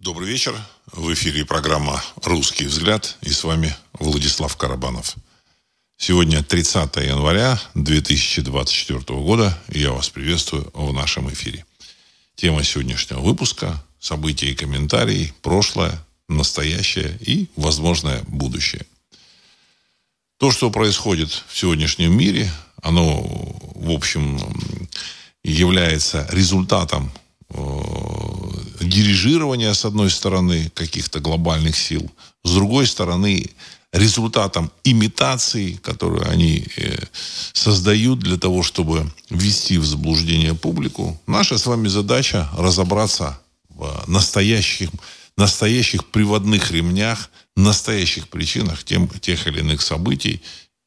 Добрый вечер. В эфире программа «Русский взгляд» и с вами Владислав Карабанов. Сегодня 30 января 2024 года, и я вас приветствую в нашем эфире. Тема сегодняшнего выпуска – события и комментарии, прошлое, настоящее и возможное будущее. То, что происходит в сегодняшнем мире, оно, в общем, является результатом э, дирижирования, с одной стороны, каких-то глобальных сил, с другой стороны, результатом имитации, которую они э, создают для того, чтобы ввести в заблуждение публику. Наша с вами задача разобраться в настоящих, настоящих приводных ремнях, настоящих причинах тем, тех или иных событий,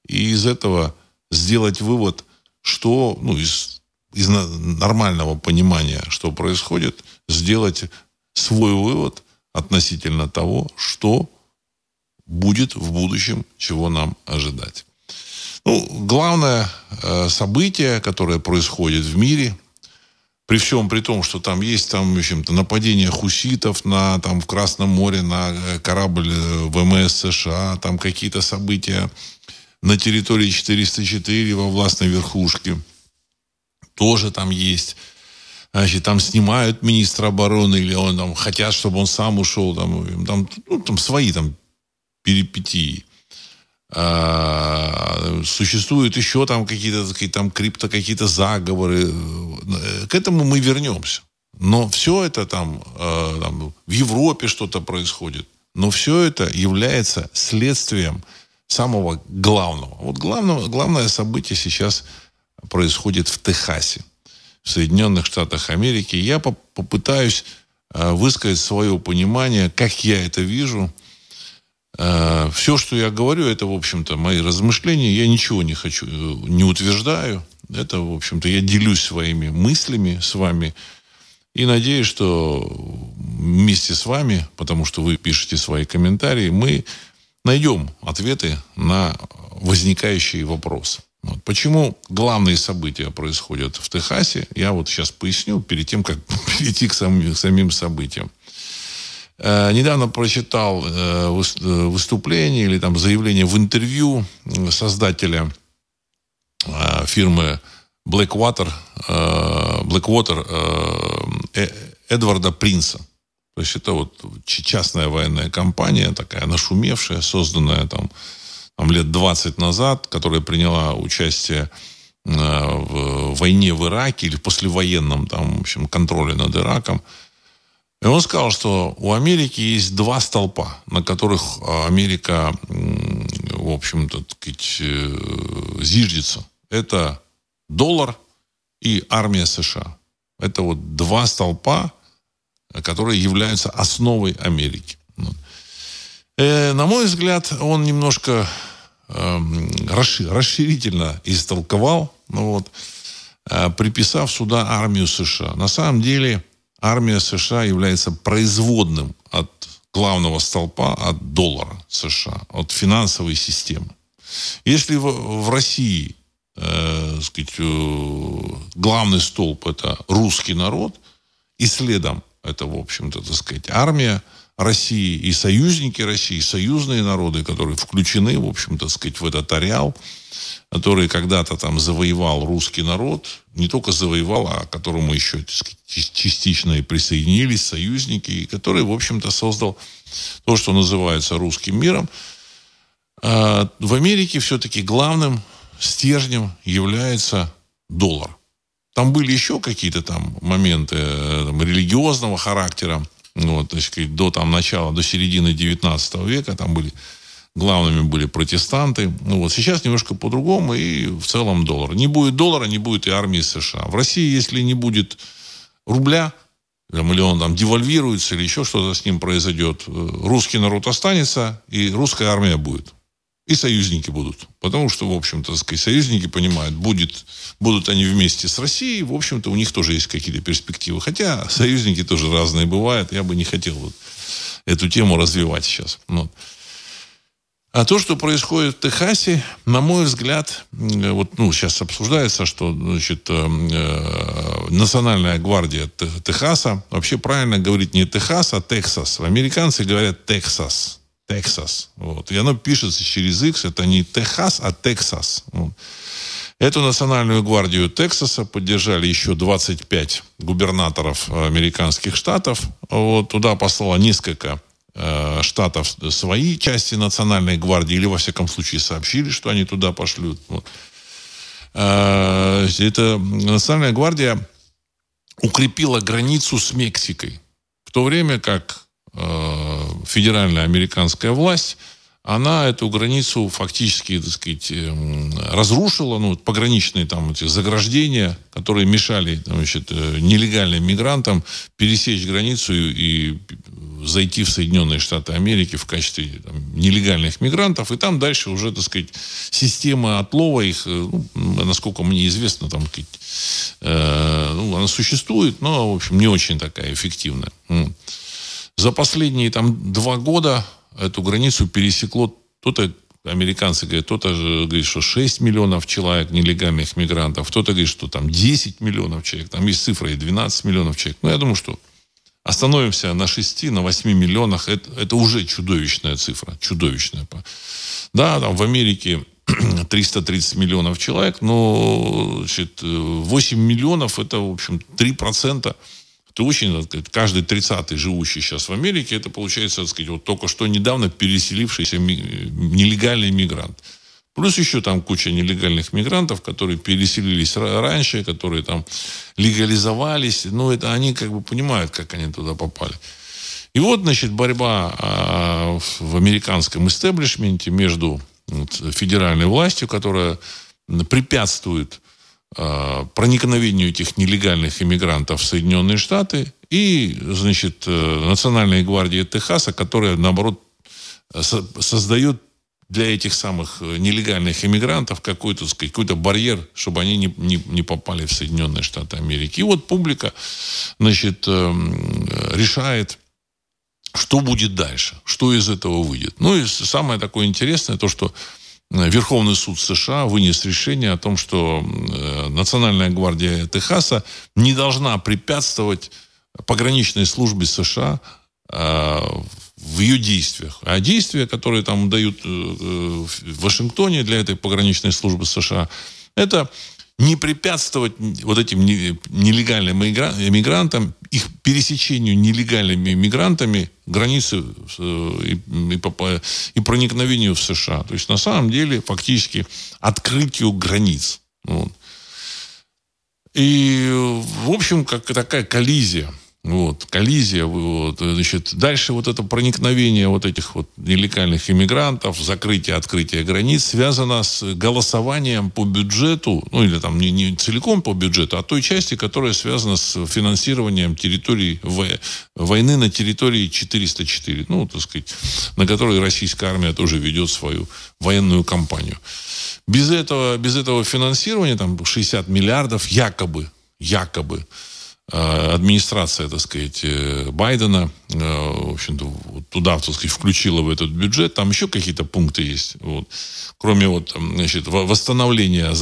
и из этого сделать вывод, что ну, из, из нормального понимания, что происходит, сделать свой вывод относительно того, что будет в будущем, чего нам ожидать. Ну, главное э, событие, которое происходит в мире, при всем при том, что там есть там, в общем-то, нападение хуситов на, там, в Красном море на э, корабль э, ВМС США, там какие-то события на территории 404 во властной верхушке, тоже там есть значит, там снимают министра обороны, или он там хотят, чтобы он сам ушел, там, там, ну, там свои там перипетии. А, существуют еще там какие-то какие там крипто, какие-то заговоры. К этому мы вернемся. Но все это там, э, там в Европе что-то происходит. Но все это является следствием самого главного. Вот главного, главное событие сейчас происходит в Техасе в Соединенных Штатах Америки. Я попытаюсь э, высказать свое понимание, как я это вижу. Э, Все, что я говорю, это, в общем-то, мои размышления. Я ничего не хочу, э, не утверждаю. Это, в общем-то, я делюсь своими мыслями с вами. И надеюсь, что вместе с вами, потому что вы пишете свои комментарии, мы найдем ответы на возникающие вопросы. Вот. Почему главные события происходят в Техасе, я вот сейчас поясню, перед тем, как перейти к самим, к самим событиям. Э, недавно прочитал э, выступление или там заявление в интервью создателя э, фирмы Blackwater, э, Blackwater э, Эдварда Принца. То есть это вот частная военная компания, такая нашумевшая, созданная там там, лет 20 назад, которая приняла участие э, в войне в Ираке или послевоенном там, в общем, контроле над Ираком. И он сказал, что у Америки есть два столпа, на которых Америка, в общем-то, сказать, э, зиждется. Это доллар и армия США. Это вот два столпа, которые являются основой Америки. Э, на мой взгляд, он немножко Эм, расширительно истолковал, ну вот, э, приписав сюда армию США. На самом деле армия США является производным от главного столпа, от доллара США, от финансовой системы. Если в, в России э, сказать, э, главный столб это русский народ, и следом это, в общем-то, так сказать, армия, России и союзники России, союзные народы, которые включены, в общем-то, сказать, в этот ареал, который когда-то там завоевал русский народ, не только завоевал, а к которому еще сказать, частично и присоединились союзники, и который, в общем-то, создал то, что называется русским миром. А в Америке все-таки главным стержнем является доллар. Там были еще какие-то там моменты э, там, религиозного характера, вот, так сказать, до там начала, до середины 19 века там были главными были протестанты. Ну вот сейчас немножко по-другому и в целом доллар. Не будет доллара, не будет и армии США. В России, если не будет рубля, там, или он там девальвируется, или еще что-то с ним произойдет, э, русский народ останется, и русская армия будет и союзники будут. Потому что, в общем-то, союзники понимают, будет, будут они вместе с Россией, в общем-то, у них тоже есть какие-то перспективы. Хотя союзники тоже разные бывают. Я бы не хотел вот эту тему развивать сейчас. Вот. А то, что происходит в Техасе, на мой взгляд, вот, ну, сейчас обсуждается, что значит, э, э, Национальная гвардия Техаса, вообще правильно говорить не Техас, а Техас. Американцы говорят Техас. Техас. Вот. И оно пишется через X, это не Техас, а Texas. Вот. Эту национальную гвардию Тексаса поддержали еще 25 губернаторов американских штатов. Вот, туда послало несколько Э, штатов свои части национальной гвардии, или, во всяком случае, сообщили, что они туда пошлют. Вот. Э, это национальная гвардия укрепила границу с Мексикой. В то время как федеральная американская власть она эту границу фактически, так сказать, эм, разрушила, ну, пограничные там эти заграждения, которые мешали там, значит, нелегальным мигрантам пересечь границу и, и зайти в Соединенные Штаты Америки в качестве там, нелегальных мигрантов, и там дальше уже, так сказать, система отлова их, э, ну, насколько мне известно, там, э, ну, она существует, но, в общем, не очень такая эффективная. За последние там два года эту границу пересекло кто-то американцы говорят, кто-то говорит, что 6 миллионов человек нелегальных мигрантов, кто-то говорит, что там 10 миллионов человек, там есть цифра и 12 миллионов человек. Ну, я думаю, что остановимся на 6, на 8 миллионах, это, это уже чудовищная цифра, чудовищная. Да, там в Америке 330 миллионов человек, но значит, 8 миллионов это, в общем, 3%. Это очень, каждый 30-й живущий сейчас в Америке, это получается, так сказать, вот только что недавно переселившийся нелегальный мигрант. Плюс еще там куча нелегальных мигрантов, которые переселились раньше, которые там легализовались. Ну, это они как бы понимают, как они туда попали. И вот, значит, борьба а, в американском истеблишменте между вот, федеральной властью, которая препятствует проникновению этих нелегальных иммигрантов в Соединенные Штаты, и, значит, э, Национальной гвардии Техаса, которая, наоборот, создает для этих самых э, нелегальных иммигрантов какой-то какой-то барьер, чтобы они не, не, не попали в Соединенные Штаты Америки. И вот публика значит, решает, что будет дальше, что из этого выйдет. Ну и самое такое интересное, то, что э, Верховный суд США вынес решение о том, что э, Национальная гвардия Техаса не должна препятствовать пограничной службе США в ее действиях. А действия, которые там дают э, э, в Вашингтоне для этой пограничной службы США, это не препятствовать вот этим нелегальным иммигрантам, их пересечению нелегальными мигрантами границы э, и, и, и проникновению в США. То есть, на самом деле, фактически открытию границ. Вот. И, в общем, как такая коллизия вот, коллизия, вот, значит, дальше вот это проникновение вот этих вот нелегальных иммигрантов, закрытие, открытие границ связано с голосованием по бюджету, ну или там не, не целиком по бюджету, а той части, которая связана с финансированием территории войны на территории 404, ну, так сказать, на которой российская армия тоже ведет свою военную кампанию. Без этого, без этого финансирования, там 60 миллиардов якобы, якобы, администрация, так сказать, э, Байдена, э, в общем-то, туда, так сказать, включила в этот бюджет. Там еще какие-то пункты есть. Вот. Кроме вот, значит, восстановления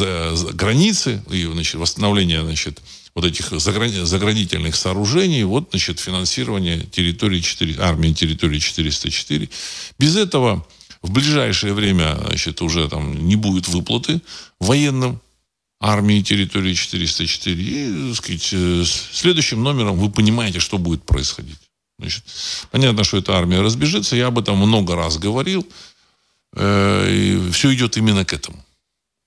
границы и, значит, восстановления, значит, вот этих заградительных сооружений, вот, значит, финансирование территории 4, армии территории 404. Без этого в ближайшее время, значит, уже там не будет выплаты военным армии территории 404. И, так сказать, э, следующим номером вы понимаете, что будет происходить. Значит, понятно, что эта армия разбежится. Я об этом много раз говорил. Э, и все идет именно к этому.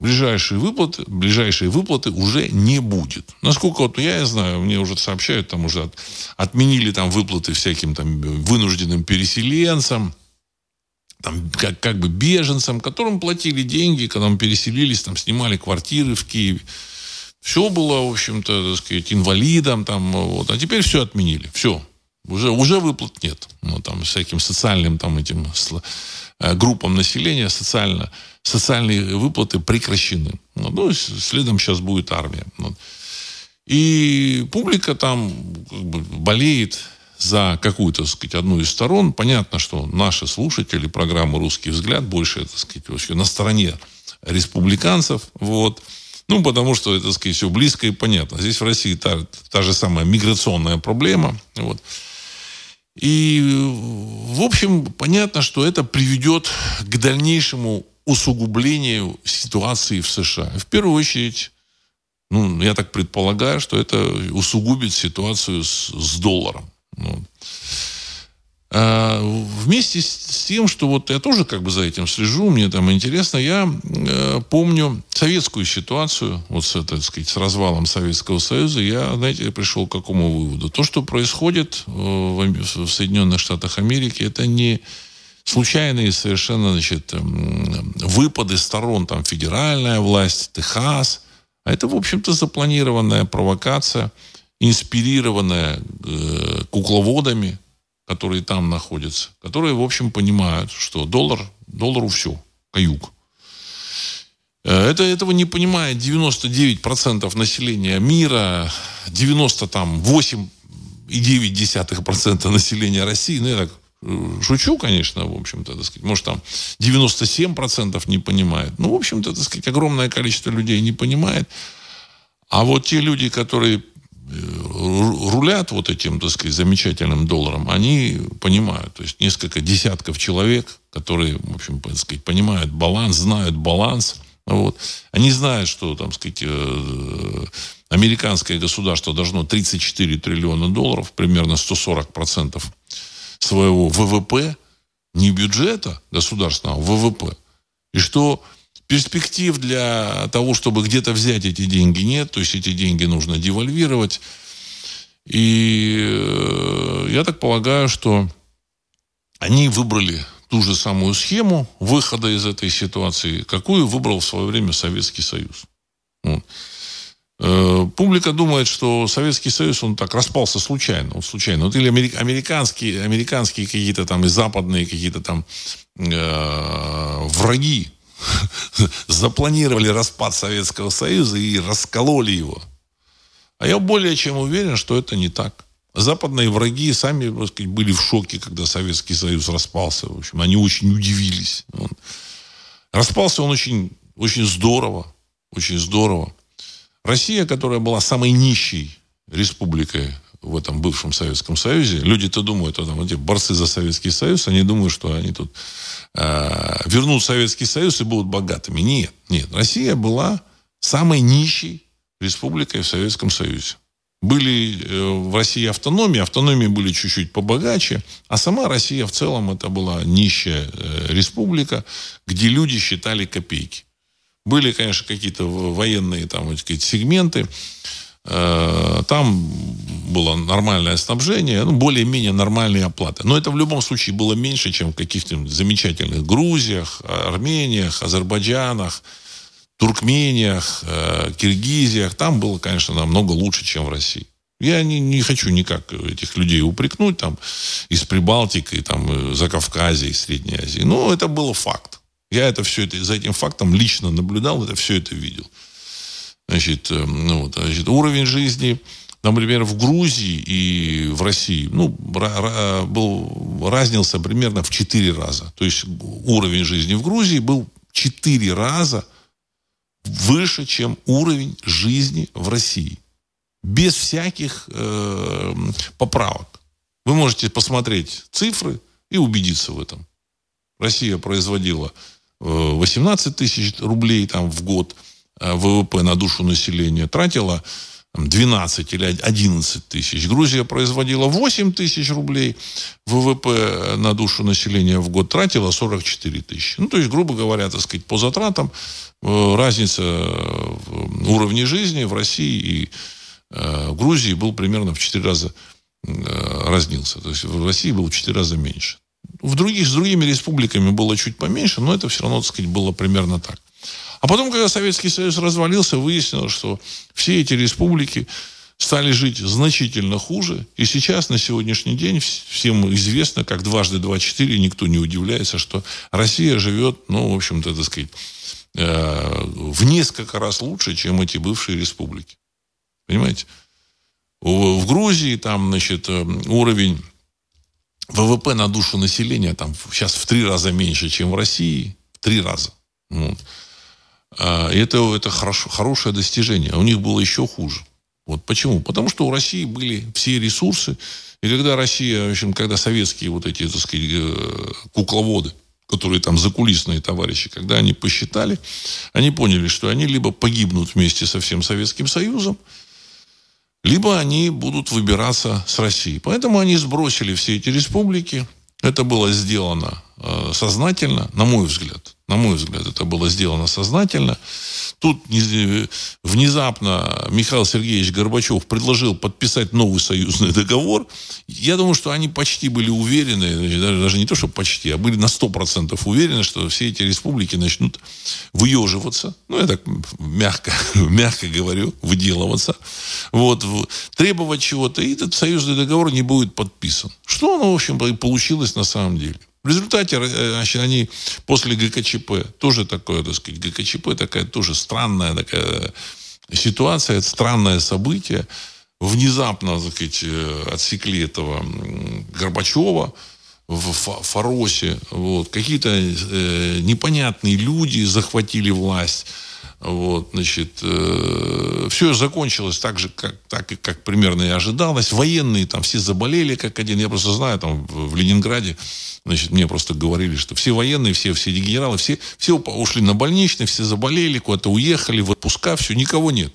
Ближайшие выплаты, ближайшие выплаты уже не будет. Насколько вот я знаю, мне уже сообщают, там уже от, отменили там выплаты всяким там вынужденным переселенцам, там, как, как бы беженцам, которым платили деньги, когда мы переселились, там, снимали квартиры в Киеве. Все было, в общем-то, так сказать, инвалидам. Там, вот. А теперь все отменили. Все. Уже, уже выплат нет. Ну, там, всяким социальным там, этим, э, группам населения социально, социальные выплаты прекращены. Ну, ну следом сейчас будет армия. И публика там как бы болеет за какую-то, сказать, одну из сторон. Понятно, что наши слушатели программы «Русский взгляд» больше, так сказать, на стороне республиканцев. Вот. Ну, потому что, так сказать, все близко и понятно. Здесь в России та, та же самая миграционная проблема. Вот. И, в общем, понятно, что это приведет к дальнейшему усугублению ситуации в США. В первую очередь, ну, я так предполагаю, что это усугубит ситуацию с, с долларом. Ну, а, вместе с тем, что вот я тоже как бы за этим слежу, мне там интересно, я э, помню советскую ситуацию, вот с, так сказать, с развалом Советского Союза, я, знаете, пришел к какому выводу? То, что происходит э, в, в Соединенных Штатах Америки, это не случайные совершенно, значит, эм, выпады сторон, там, федеральная власть, Техас, а это, в общем-то, запланированная провокация, инспирированная э, кукловодами, которые там находятся, которые, в общем, понимают, что доллар, доллару все, каюк. Э, это, этого не понимает 99% населения мира, 98,9% населения России. Ну, я так э, шучу, конечно, в общем-то, так сказать. Может, там 97% не понимает. Ну, в общем-то, так сказать, огромное количество людей не понимает. А вот те люди, которые рулят вот этим, так сказать, замечательным долларом, они понимают, то есть несколько десятков человек, которые, в общем, так сказать, понимают баланс, знают баланс, вот. Они знают, что, там, сказать, э, американское государство должно 34 триллиона долларов, примерно 140 процентов своего ВВП, не бюджета государственного, а ВВП. И что перспектив для того, чтобы где-то взять эти деньги нет, то есть эти деньги нужно девальвировать. И э, я так полагаю, что они выбрали ту же самую схему выхода из этой ситуации, какую выбрал в свое время Советский Союз. Вот. Э, публика думает, что Советский Союз, он так распался случайно. Вот случайно. Вот или американские, американские какие-то там и западные какие-то там э, враги запланировали распад Советского Союза и раскололи его. А я более чем уверен, что это не так. Западные враги сами сказать, были в шоке, когда Советский Союз распался. В общем, они очень удивились. Распался он очень, очень здорово. Очень здорово. Россия, которая была самой нищей республикой в этом бывшем Советском Союзе, люди-то думают, что там эти борцы за Советский Союз, они думают, что они тут э, вернут Советский Союз и будут богатыми. Нет, нет. Россия была самой нищей республикой в Советском Союзе. Были э, в России автономии, автономии были чуть-чуть побогаче, а сама Россия в целом это была нищая э, республика, где люди считали копейки. Были, конечно, какие-то военные там, вот, сказать, сегменты, там было нормальное снабжение, ну, более-менее нормальные оплаты. Но это в любом случае было меньше, чем в каких-то замечательных Грузиях, Армениях, Азербайджанах, Туркмениях, э, Киргизиях. Там было, конечно, намного лучше, чем в России. Я не, не хочу никак этих людей упрекнуть там из Прибалтики, там, за Кавказе, из Средней Азии. Но это был факт. Я это все это, за этим фактом лично наблюдал, это все это видел. Значит, э, ну, вот, значит, уровень жизни, например, в Грузии и в России, ну, был, разнился примерно в 4 раза. То есть уровень жизни в Грузии был 4 раза выше, чем уровень жизни в России. Без всяких э, поправок. Вы можете посмотреть цифры и убедиться в этом. Россия производила 18 э, тысяч рублей там, в год – ВВП на душу населения тратила 12 или 11 тысяч. Грузия производила 8 тысяч рублей. ВВП на душу населения в год тратила 44 тысячи. Ну, то есть, грубо говоря, так сказать, по затратам э, разница в уровне жизни в России и э, в Грузии был примерно в 4 раза разнился. То есть в России было в 4 раза меньше. В других, с другими республиками было чуть поменьше, но это все равно, так сказать, было примерно так. А потом, когда Советский Союз развалился, выяснилось, что все эти республики стали жить значительно хуже. И сейчас, на сегодняшний день, всем известно, как дважды два четыре, никто не удивляется, что Россия живет, ну, в общем-то, так сказать, э, в несколько раз лучше, чем эти бывшие республики. Понимаете? В Грузии там, значит, э, уровень ВВП на душу населения там сейчас в три раза меньше, чем в России. В три раза. Вот. А, это, это хорошо, хорошее достижение. А у них было еще хуже. Вот почему? Потому что у России были все ресурсы. И когда Россия, в общем, когда советские вот эти, так сказать, э, кукловоды, которые там закулисные товарищи, когда они посчитали, они поняли, что они либо погибнут вместе со всем Советским Союзом, либо они будут выбираться с России. Поэтому они сбросили все эти республики. Это было сделано сознательно, на мой взгляд. На мой взгляд, это было сделано сознательно. Тут внезапно Михаил Сергеевич Горбачев предложил подписать новый союзный договор. Я думаю, что они почти были уверены, даже, даже не то, что почти, а были на 100% уверены, что все эти республики начнут выеживаться. Ну, я так мягко, мягко говорю, выделываться. Вот, требовать чего-то. И этот союзный договор не будет подписан. Что оно, в общем, получилось на самом деле? В результате значит, они после ГКЧП, тоже такое, так сказать, ГКЧП такая тоже странная такая ситуация, странное событие. Внезапно, так сказать, э, отсекли этого Горбачева в Фаросе. Вот. Какие-то э, непонятные люди захватили власть. Вот, значит, э, все закончилось так же, как, так, как примерно и ожидалось. Военные там все заболели, как один. Я просто знаю, там в Ленинграде, значит, мне просто говорили, что все военные, все, все генералы, все, все ушли на больничный, все заболели, куда-то уехали, в отпуска, все, никого нет.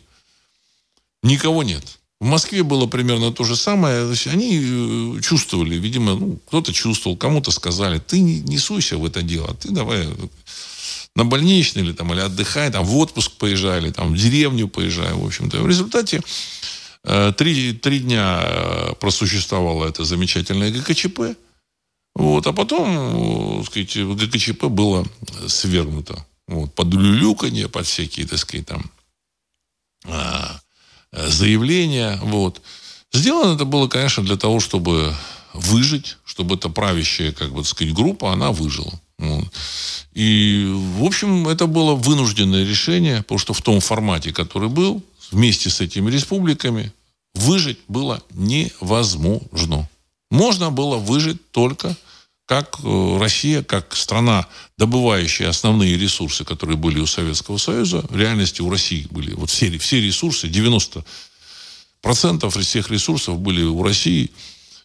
Никого нет. В Москве было примерно то же самое. Они э, чувствовали, видимо, ну, кто-то чувствовал, кому-то сказали, ты не, не суйся в это дело, ты давай на больничный или, там, или отдыхай, там, в отпуск поезжай, или там, в деревню поезжай, в общем-то. В результате э, три, три дня э, просуществовало это замечательное ГКЧП. Вот, а потом, так сказать, ГКЧП было свергнуто. Вот, под люлюканье, под всякие, так сказать, там, э, заявления. Вот. Сделано это было, конечно, для того, чтобы выжить, чтобы эта правящая, как бы, так сказать, группа, она выжила. И, в общем, это было вынужденное решение, потому что в том формате, который был, вместе с этими республиками, выжить было невозможно. Можно было выжить только как э, Россия, как страна, добывающая основные ресурсы, которые были у Советского Союза, в реальности у России были вот все, все ресурсы, 90% всех ресурсов были у России –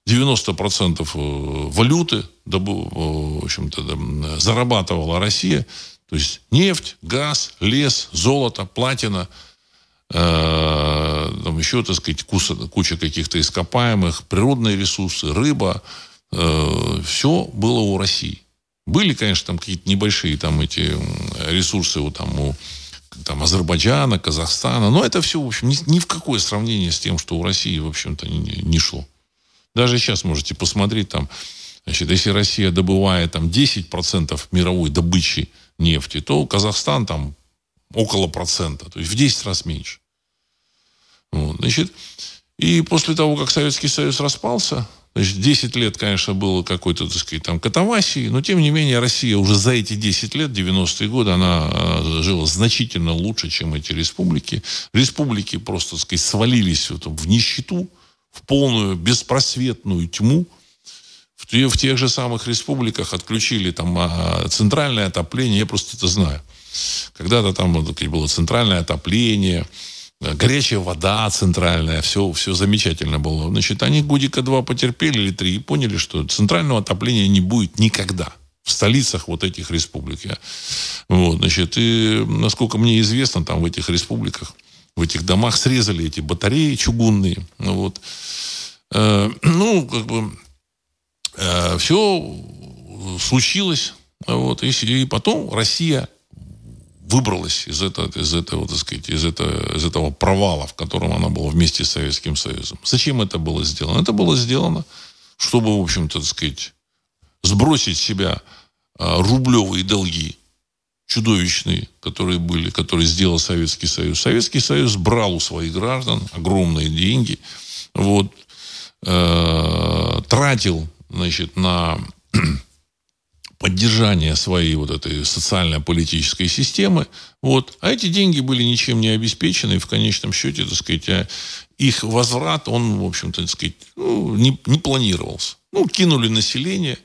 90% э, валюты э, в общем-то, зарабатывала Россия. То есть нефть, газ, лес, золото, платина, э, там еще, так сказать, куча, куча каких-то ископаемых, природные ресурсы, рыба. Все было у России. Были, конечно, там какие-то небольшие там эти ресурсы у, там, у там, Азербайджана, Казахстана. Но это все, в общем, ни, ни в какое сравнение с тем, что у России, в общем-то, не, не шло. Даже сейчас можете посмотреть там, значит, если Россия добывает там 10% мировой добычи нефти, то Казахстан там около процента, то есть в 10 раз меньше. Вот, значит, и после того, как Советский Союз распался, значит, 10 лет, конечно, было какой-то, так сказать, там катавасии, но тем не менее Россия уже за эти 10 лет, 90-е годы, она э, жила значительно лучше, чем эти республики. Республики просто, так сказать, свалились вот, в нищету, в полную беспросветную тьму. В, в тех же самых республиках отключили там а, центральное отопление, я просто это знаю. Когда-то там было центральное отопление, горячая вода центральная, все, все замечательно было. Значит, они годика два потерпели или три и поняли, что центрального отопления не будет никогда в столицах вот этих республик. Вот, значит, и, насколько мне известно, там в этих республиках в этих домах срезали эти батареи чугунные. Ну, вот. Э, ну, как бы э, все случилось. Вот, и, и потом Россия выбралась из этого, из этого, так сказать, из этого, из этого провала, в котором она была вместе с Советским Союзом. Зачем это было сделано? Это было сделано, чтобы, в общем-то, так сказать, сбросить с себя а, рублевые долги чудовищные, которые были, которые сделал Советский Союз. Советский Союз брал у своих граждан огромные деньги, вот, э, тратил, значит, на поддержание своей вот этой социально-политической системы. Вот. А эти деньги были ничем не обеспечены, и в конечном счете, так сказать, а их возврат, он, в общем-то, так сказать, ну, не, не планировался. Ну, кинули население.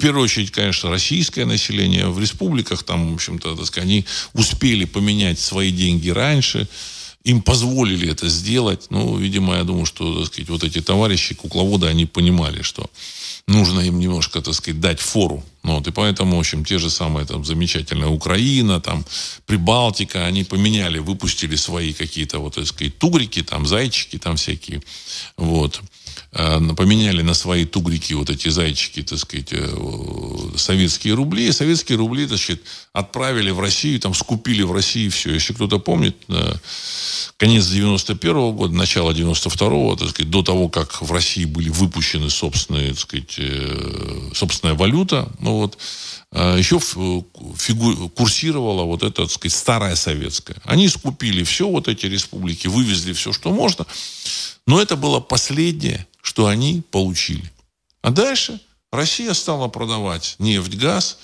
В первую очередь, конечно, российское население. В республиках там, в общем-то, так сказать, они успели поменять свои деньги раньше. Им позволили это сделать. Ну, видимо, я думаю, что, так сказать, вот эти товарищи, кукловоды, они понимали, что нужно им немножко, так сказать, дать фору. Ну, вот, и поэтому, в общем, те же самые там замечательная Украина, там, Прибалтика, они поменяли, выпустили свои какие-то, вот, так сказать, тугрики, там, зайчики там всякие, вот. Э, поменяли на свои тугрики вот эти зайчики, так сказать, э, советские рубли. Советские рубли, значит, отправили в Россию, там скупили в России все. Если кто-то помнит, э, конец 91 -го года, начало 92-го, так сказать, до того, как в России были выпущены собственные, так сказать, собственная валюта, ну вот, еще фигу... курсировала вот эта, так сказать, старая советская. Они скупили все, вот эти республики, вывезли все, что можно. Но это было последнее, что они получили. А дальше Россия стала продавать нефть, газ,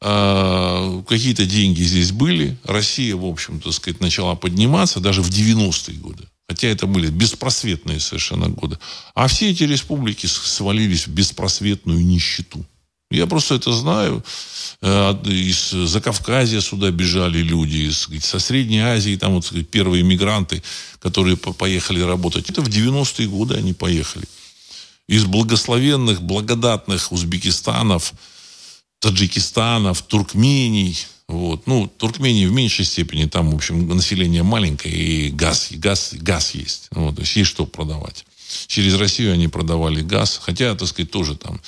а, какие-то деньги здесь были. Россия, в общем-то, сказать, начала подниматься даже в 90-е годы. Хотя это были беспросветные совершенно годы. А все эти республики свалились в беспросветную нищету. Я просто это знаю. Э, из Закавказья сюда бежали люди, из, со Средней Азии, там вот первые мигранты, которые поехали работать. Это в 90-е годы они поехали. Из благословенных, благодатных Узбекистанов, Таджикистанов, Туркмений. Вот. Ну, Туркмении в меньшей степени, там, в общем, население маленькое, и газ, газ, газ есть. Вот, то есть есть что продавать. Через Россию они продавали газ, хотя, так сказать, тоже там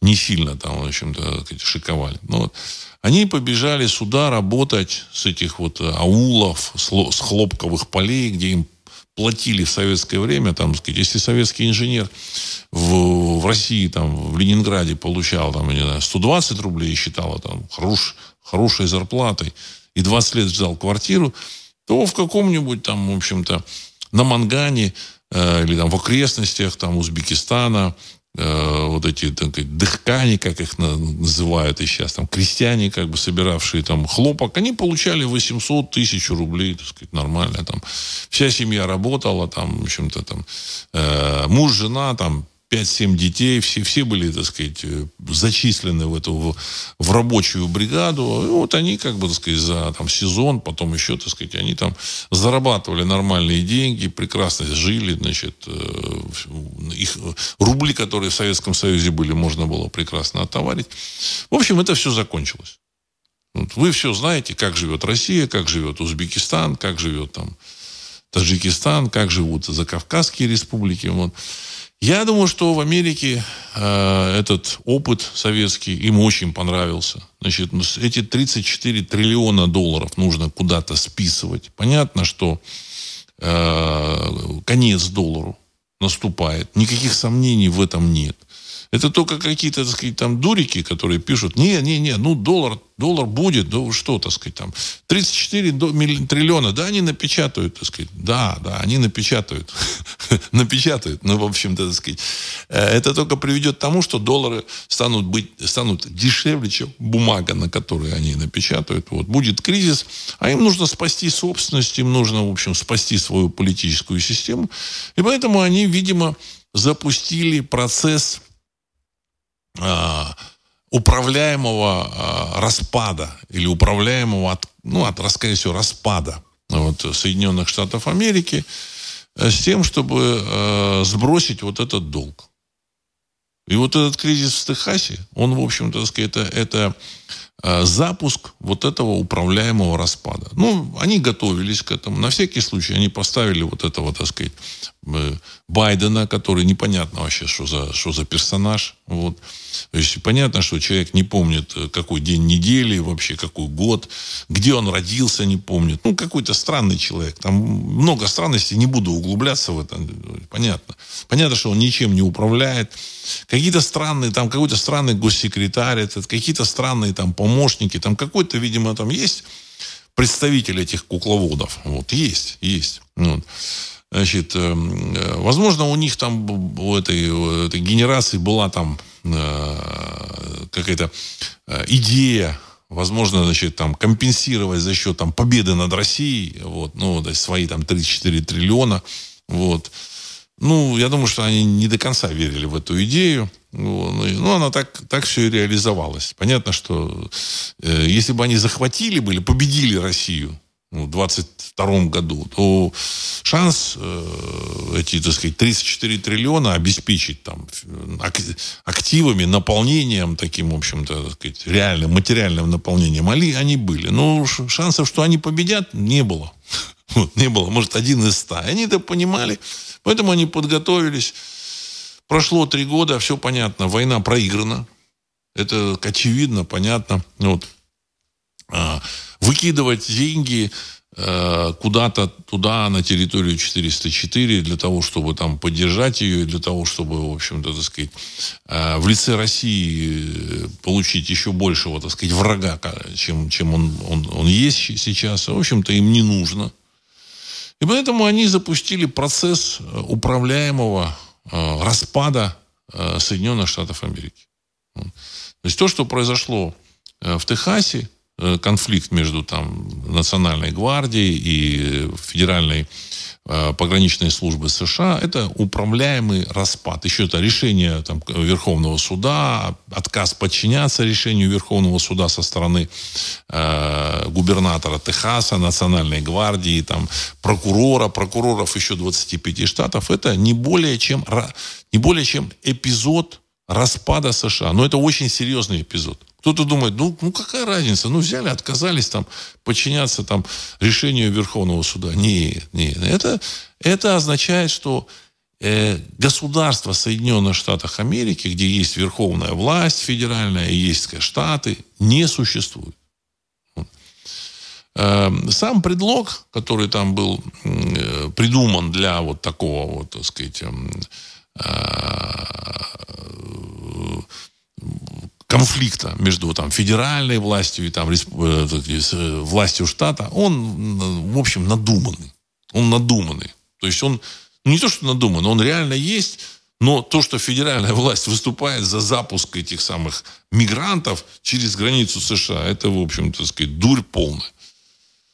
не сильно там, в общем-то, шиковали. Но вот они побежали сюда работать с этих вот аулов, с хлопковых полей, где им платили в советское время, там, сказать, если советский инженер в, в России, там, в Ленинграде получал, там, не знаю, 120 рублей и считал там хорош, хорошей зарплатой, и 20 лет ждал квартиру, то в каком-нибудь там, в общем-то, на Мангане Э, или там в окрестностях там Узбекистана, э, вот эти так, дыхкани, как их называют и сейчас, там крестьяне, как бы собиравшие там хлопок, они получали 800 тысяч рублей, так сказать, нормально. Там вся семья работала, там, в общем-то, там э, муж, жена, там 5-7 детей, все, все были, так сказать, э, зачислены в эту, в, в рабочую бригаду. И вот они, как бы, так сказать, за там, сезон, потом еще, так сказать, они там зарабатывали нормальные деньги, прекрасно жили, значит, э, их рубли, которые в Советском Союзе были, можно было прекрасно отоварить. В общем, это все закончилось. Вот вы все знаете, как живет Россия, как живет Узбекистан, как живет там Таджикистан, как живут закавказские республики. Вот. Я думаю, что в Америке э, этот опыт советский им очень понравился. Значит, ну, эти 34 триллиона долларов нужно куда-то списывать. Понятно, что э, конец доллару наступает. Никаких сомнений в этом нет. Это только какие-то, так сказать, там дурики, которые пишут, не, не, не, ну доллар, доллар будет, да что, так сказать, там, 34 триллиона, да, они напечатают, так сказать, да, да, они напечатают, напечатают, ну, в общем-то, так сказать, э, это только приведет к тому, что доллары станут быть, станут дешевле, чем бумага, на которой они напечатают, вот, будет кризис, а им нужно спасти собственность, им нужно, в общем, спасти свою политическую систему, и поэтому они, видимо, запустили процесс управляемого а, распада или управляемого, от, ну, от, скорее всего, распада вот, Соединенных Штатов Америки э, с тем, чтобы э, сбросить вот этот долг. И вот этот кризис в Техасе, он, в общем-то, это, это Э, запуск вот этого управляемого распада. Ну, они готовились к этому. На всякий случай они поставили вот этого, так сказать, э, Байдена, который непонятно вообще, что за, что за персонаж. Вот. То есть понятно, что человек не помнит, э, какой день недели, вообще какой год, где он родился, не помнит. Ну, какой-то странный человек. Там много странностей, не буду углубляться в это. Понятно. Понятно, что он ничем не управляет. Какие-то странные, там какой-то странный госсекретарь, этот, какие-то странные там помощники, там какой-то, видимо, там есть представитель этих кукловодов. Вот, есть, есть. Вот. Значит, эм, э, возможно, у них там, у этой, у этой генерации была там э, какая-то э, идея, возможно, значит, там, компенсировать за счет там, победы над Россией, вот, ну, то есть свои там 34 триллиона, вот, Ну, я думаю, что они не до конца верили в эту идею. Ну, ну она так, так все и реализовалась. Понятно, что э, если бы они захватили бы или победили Россию в 22 году, то шанс э, эти, так сказать, 34 триллиона обеспечить там активами, наполнением таким, в общем-то, так сказать, реальным, материальным наполнением, они, они были. Но шансов, что они победят, не было. Вот, не было. Может, один из ста. Они это понимали, поэтому они подготовились. Прошло три года, все понятно, война проиграна. Это очевидно, понятно. Вот. А, выкидывать деньги э, куда-то туда, на территорию 404, для того, чтобы там поддержать ее, для того, чтобы, в общем-то, так сказать, э, в лице России получить еще большего, так сказать, врага, чем, чем он, он, он есть сейчас, в общем-то, им не нужно. И поэтому они запустили процесс э, управляемого э, распада э, Соединенных Штатов Америки. То есть то, что произошло в Техасе, конфликт между там, Национальной гвардией и Федеральной Э, пограничной службы США, это управляемый распад. Еще это решение там, Верховного суда, отказ подчиняться решению Верховного суда со стороны э, губернатора Техаса, Национальной гвардии, там, прокурора, прокуроров еще 25 штатов. Это не более чем, не более чем эпизод распада США. Но это очень серьезный эпизод. Кто-то думает, ну, ну какая разница? Ну, взяли, отказались там подчиняться там решению Верховного суда. Нет, нет. Это, это означает, что э, государство Соединенных Штатов Америки, где есть верховная власть федеральная, есть штаты, не существует. Э, сам предлог, который там был э, придуман для вот такого вот, так сказать, эм, конфликта между там, федеральной властью и там, э, э, властью штата, он, в общем, надуманный. Он надуманный. То есть он ну, не то, что надуманный, он реально есть, но то, что федеральная власть выступает за запуск этих самых мигрантов через границу США, это, в общем, так сказать, дурь полная.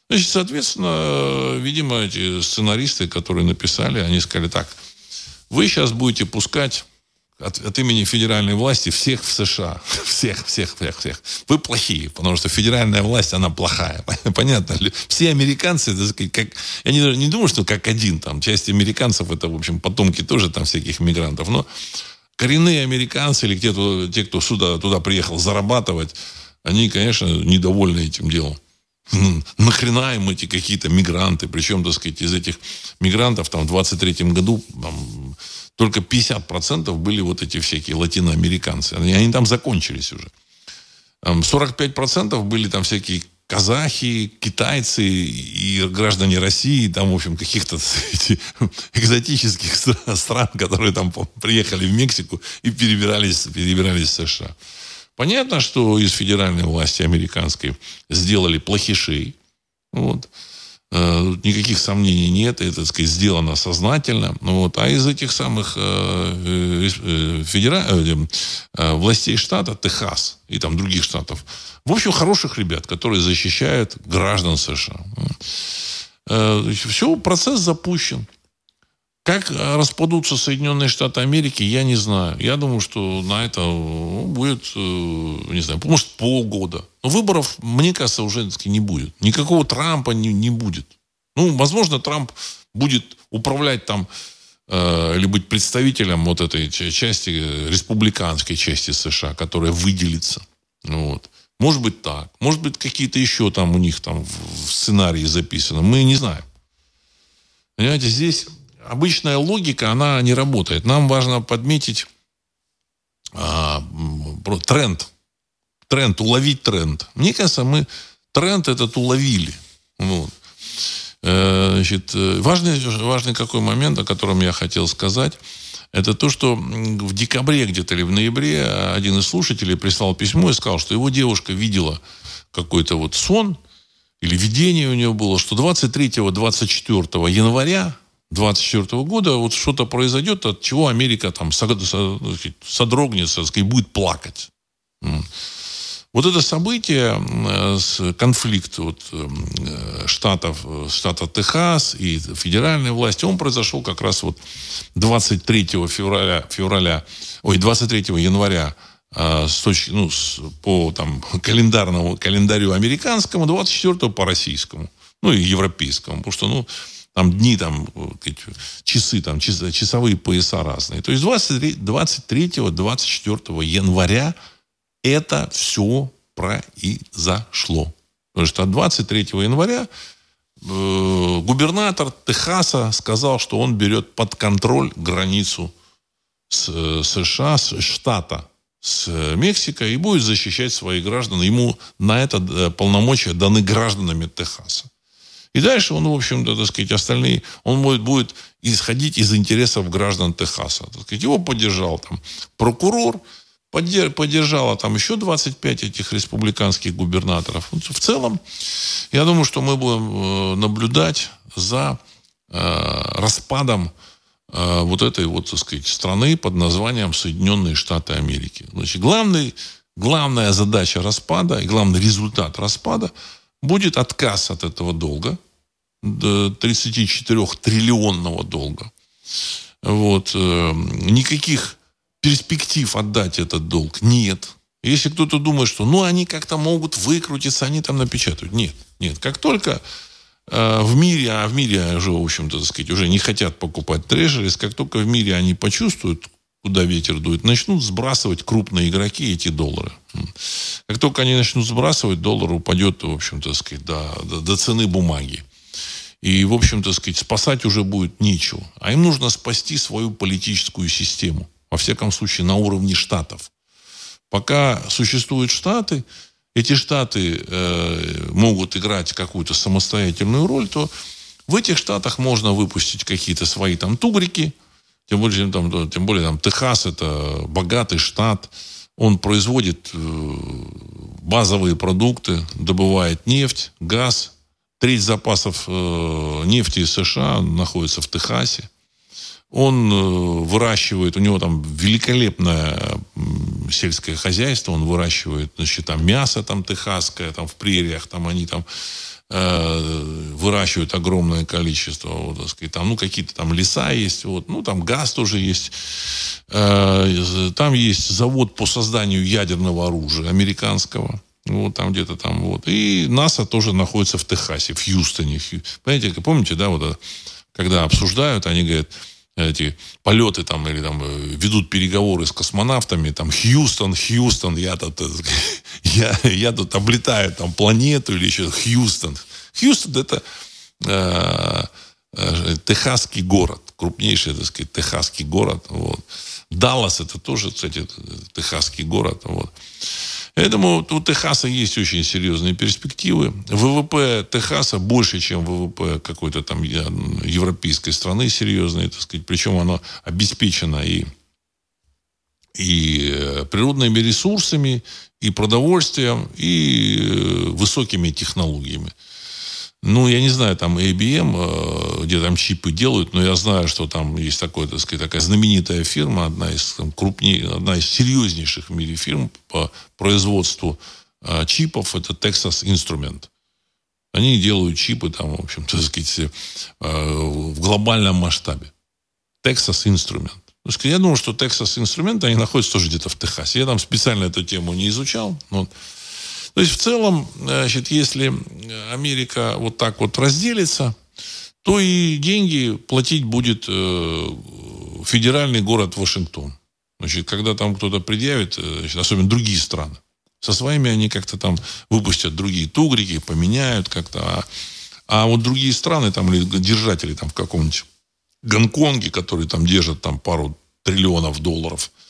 Значит, соответственно, видимо, эти сценаристы, которые написали, они сказали так, вы сейчас будете пускать от, от имени федеральной власти всех в США. Всех, всех, всех, всех. Вы плохие, потому что федеральная власть, она плохая. Понятно? Все американцы, как... Я не, не думаю, что как один. Там часть американцев, это, в общем, потомки тоже там всяких мигрантов. Но коренные американцы или те, те кто сюда, туда приехал зарабатывать, они, конечно, недовольны этим делом. Нахрена им эти какие-то мигранты? Причем, так сказать, из этих мигрантов там в 23 году там, только 50% были вот эти всякие латиноамериканцы. Они, они там закончились уже. 45% были там всякие казахи, китайцы и граждане России, там, в общем, каких-то экзотических стран, которые там приехали в Мексику и перебирались, перебирались в США. Понятно, что из федеральной власти американской сделали плохишей. Вот. Э, никаких сомнений нет, это, так сказать, сделано сознательно. Вот. А из этих самых э, э, федера... властей штата, Техас и там других штатов, в общем, хороших ребят, которые защищают граждан США. Все, процесс запущен. Как распадутся Соединенные Штаты Америки, я не знаю. Я думаю, что на это ну, будет, не знаю, может, полгода. Но выборов, мне кажется, уже не будет. Никакого Трампа не, не будет. Ну, возможно, Трамп будет управлять там э, или быть представителем вот этой части, республиканской части США, которая выделится. Ну вот. Может быть так. Может быть, какие-то еще там у них там в сценарии записаны. Мы не знаем. Понимаете, здесь обычная логика, она не работает. Нам важно подметить а, тренд тренд, уловить тренд. Мне кажется, мы тренд этот уловили. Вот. Э, значит, э, важный, важный какой момент, о котором я хотел сказать, это то, что в декабре где-то или в ноябре один из слушателей прислал письмо и сказал, что его девушка видела какой-то вот сон или видение у него было, что 23-24 января 24 года вот что-то произойдет, от чего Америка там содрогнется, сказать, будет плакать. Вот это событие, конфликт вот, э, штатов, штата Техас и федеральной власти, он произошел как раз вот 23 февраля, февраля ой, 23 января а, с точки, ну, с, по там, календарному календарю американскому, 24 по российскому, ну и европейскому, потому что, ну, там дни, там, часы, там, часовые пояса разные. То есть 23-24 января это все произошло. Потому что 23 января э, губернатор Техаса сказал, что он берет под контроль границу с э, США, с штата с Мексикой и будет защищать своих граждан. Ему на это э, полномочия даны гражданами Техаса. И дальше он, в общем-то, так сказать, остальные, он будет, будет исходить из интересов граждан Техаса. Так сказать, его поддержал там прокурор, поддержала там еще 25 этих республиканских губернаторов. В целом, я думаю, что мы будем э, наблюдать за э, распадом э, вот этой вот, так сказать, страны под названием Соединенные Штаты Америки. Значит, главный, главная задача распада и главный результат распада будет отказ от этого долга, 34 триллионного долга. Вот. Никаких перспектив отдать этот долг? Нет. Если кто-то думает, что ну они как-то могут выкрутиться, они там напечатают. Нет, нет. Как только э, в мире, а в мире уже, в общем-то, так сказать, уже не хотят покупать трежерис, как только в мире они почувствуют, куда ветер дует, начнут сбрасывать крупные игроки эти доллары. Как только они начнут сбрасывать, доллар упадет, в общем-то, сказать, до, до, до цены бумаги. И, в общем-то, сказать, спасать уже будет нечего. А им нужно спасти свою политическую систему. Во всяком случае, на уровне штатов. Пока существуют штаты, эти штаты э, могут играть какую-то самостоятельную роль, то в этих штатах можно выпустить какие-то свои там тугрики, тем более, там, тем более там Техас это богатый штат, он производит э, базовые продукты, добывает нефть, газ, треть запасов э, нефти из США находится в Техасе. Он э, выращивает, у него там великолепное сельское хозяйство, он выращивает, значит, там мясо там техасское, там в прериях, там они там э, выращивают огромное количество, вот, так сказать, там, ну, какие-то там леса есть, вот, ну, там газ тоже есть, там есть завод по созданию ядерного оружия американского, вот там где-то там вот. И НАСА тоже находится в Техасе, в Хьюстоне. Понимаете, помните, да, вот когда обсуждают, они говорят, эти полеты там или там э, ведут переговоры с космонавтами, там Хьюстон, Хьюстон, я тут, э, я, я тут облетаю там планету или еще Хьюстон. Хьюстон это э, э, техасский город, крупнейший, так сказать, техасский город. Вот. Даллас это тоже, кстати, техасский город. Вот. Поэтому у Техаса есть очень серьезные перспективы. ВВП Техаса больше, чем ВВП какой-то там европейской страны серьезной, так сказать. Причем оно обеспечено и, и э, природными ресурсами, и продовольствием, и э, высокими технологиями. Ну, я не знаю, там IBM, э, где там чипы делают, но я знаю, что там есть такой, так сказать, такая знаменитая фирма, одна из там, крупнее, одна из серьезнейших в мире фирм по производству э, чипов, это Texas Instrument. Они делают чипы там, в общем, так сказать, э, в глобальном масштабе. Texas Instrument. Я думаю, что Texas Instrument, они находятся тоже где-то в Техасе. Я там специально эту тему не изучал, но то есть в целом, значит, если Америка вот так вот разделится, то и деньги платить будет э, федеральный город Вашингтон. Значит, когда там кто-то предъявит, э, значит, особенно другие страны, со своими они как-то там выпустят другие тугрики, поменяют как-то. А, а вот другие страны, там, или держатели там в каком-нибудь Гонконге, которые там держат там пару триллионов долларов –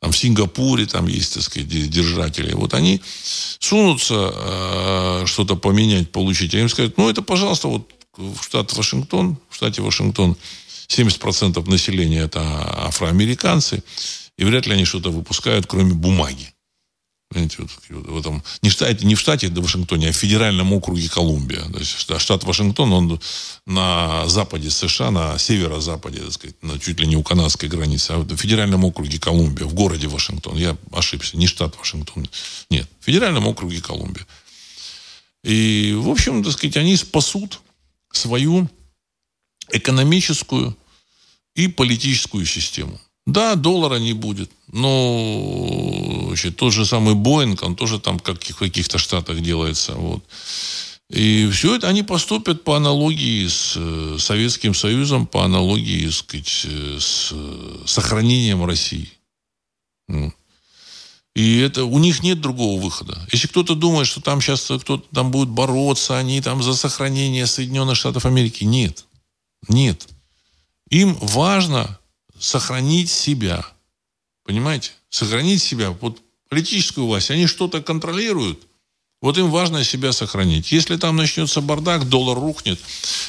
там в Сингапуре там есть, так сказать, держатели. Вот они сунутся э, что-то поменять, получить. А им скажут, ну, это, пожалуйста, вот в штат Вашингтон, в штате Вашингтон 70% населения это афроамериканцы, и вряд ли они что-то выпускают, кроме бумаги. Понимаете, вот, в этом, не, в штате, не в штате Вашингтоне, а в федеральном округе Колумбия. То есть штат Вашингтон, он на западе США, на северо-западе, так сказать, на, чуть ли не у канадской границы, а в федеральном округе Колумбия, в городе Вашингтон. Я ошибся, не штат Вашингтон. Нет, в федеральном округе Колумбия. И, в общем, так сказать, они спасут свою экономическую и политическую систему. Да, доллара не будет. Но значит, тот же самый Боинг, он тоже там как в каких-то штатах делается. Вот. И все это они поступят по аналогии с э, Советским Союзом, по аналогии сказать, э, с сохранением России. И это, у них нет другого выхода. Если кто-то думает, что там сейчас кто-то там будет бороться, они там за сохранение Соединенных Штатов Америки, нет. Нет. Им важно сохранить себя. Понимаете? Сохранить себя. Вот политическую власть, они что-то контролируют, вот им важно себя сохранить. Если там начнется бардак, доллар рухнет,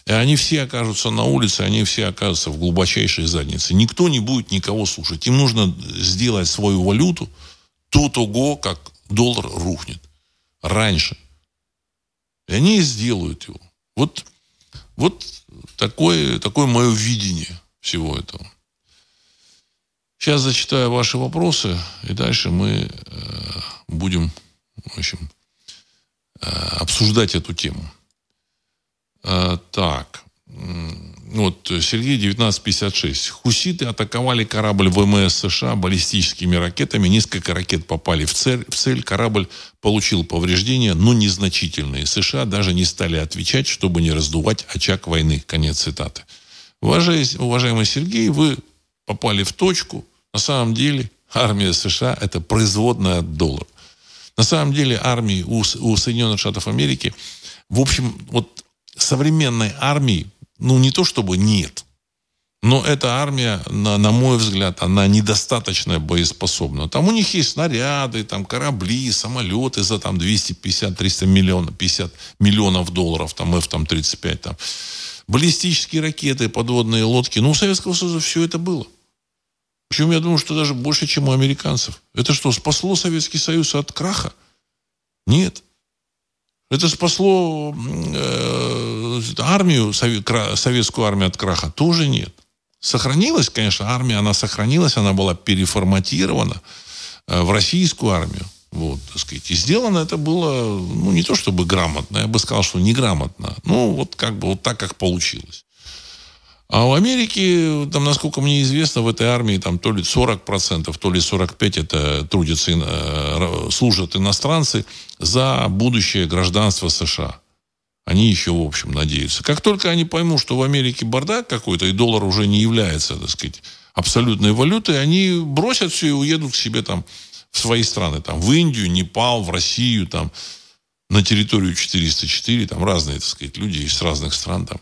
и они все окажутся на улице, они все окажутся в глубочайшей заднице. Никто не будет никого слушать. Им нужно сделать свою валюту до того, как доллар рухнет. Раньше. И они сделают его. Вот, вот такое, такое мое видение всего этого. Сейчас зачитаю ваши вопросы, и дальше мы э, будем, в общем, э, обсуждать эту тему. Э, так. Вот Сергей 1956. Хуситы атаковали корабль ВМС США баллистическими ракетами. Несколько ракет попали в цель. В цель корабль получил повреждения, но незначительные. США даже не стали отвечать, чтобы не раздувать очаг войны. Конец цитаты. Уважаемый Сергей, вы попали в точку. На самом деле армия США – это производная от доллара. На самом деле армии у, у Соединенных Штатов Америки, в общем, вот современной армии, ну не то чтобы нет, но эта армия, на, на мой взгляд, она недостаточно боеспособна. Там у них есть снаряды, там корабли, самолеты за там 250-300 миллионов, 50 миллионов долларов, там F-35, там баллистические ракеты, подводные лодки. Ну, у Советского Союза все это было. Причем я думаю, что даже больше, чем у американцев. Это что, спасло Советский Союз от краха? Нет. Это спасло э, армию, советскую армию от краха? Тоже нет. Сохранилась, конечно, армия, она сохранилась, она была переформатирована э, в российскую армию. Вот, так сказать. И сделано это было, ну, не то чтобы грамотно, я бы сказал, что неграмотно. Ну, вот как бы вот так, как получилось. А у Америки, там, насколько мне известно, в этой армии там то ли 40%, то ли 45% это трудятся, э, служат иностранцы за будущее гражданство США. Они еще, в общем, надеются. Как только они поймут, что в Америке бардак какой-то, и доллар уже не является, так сказать, абсолютной валютой, они бросят все и уедут к себе там в свои страны. Там, в Индию, Непал, в Россию, там, на территорию 404, там разные, так сказать, люди из разных стран там.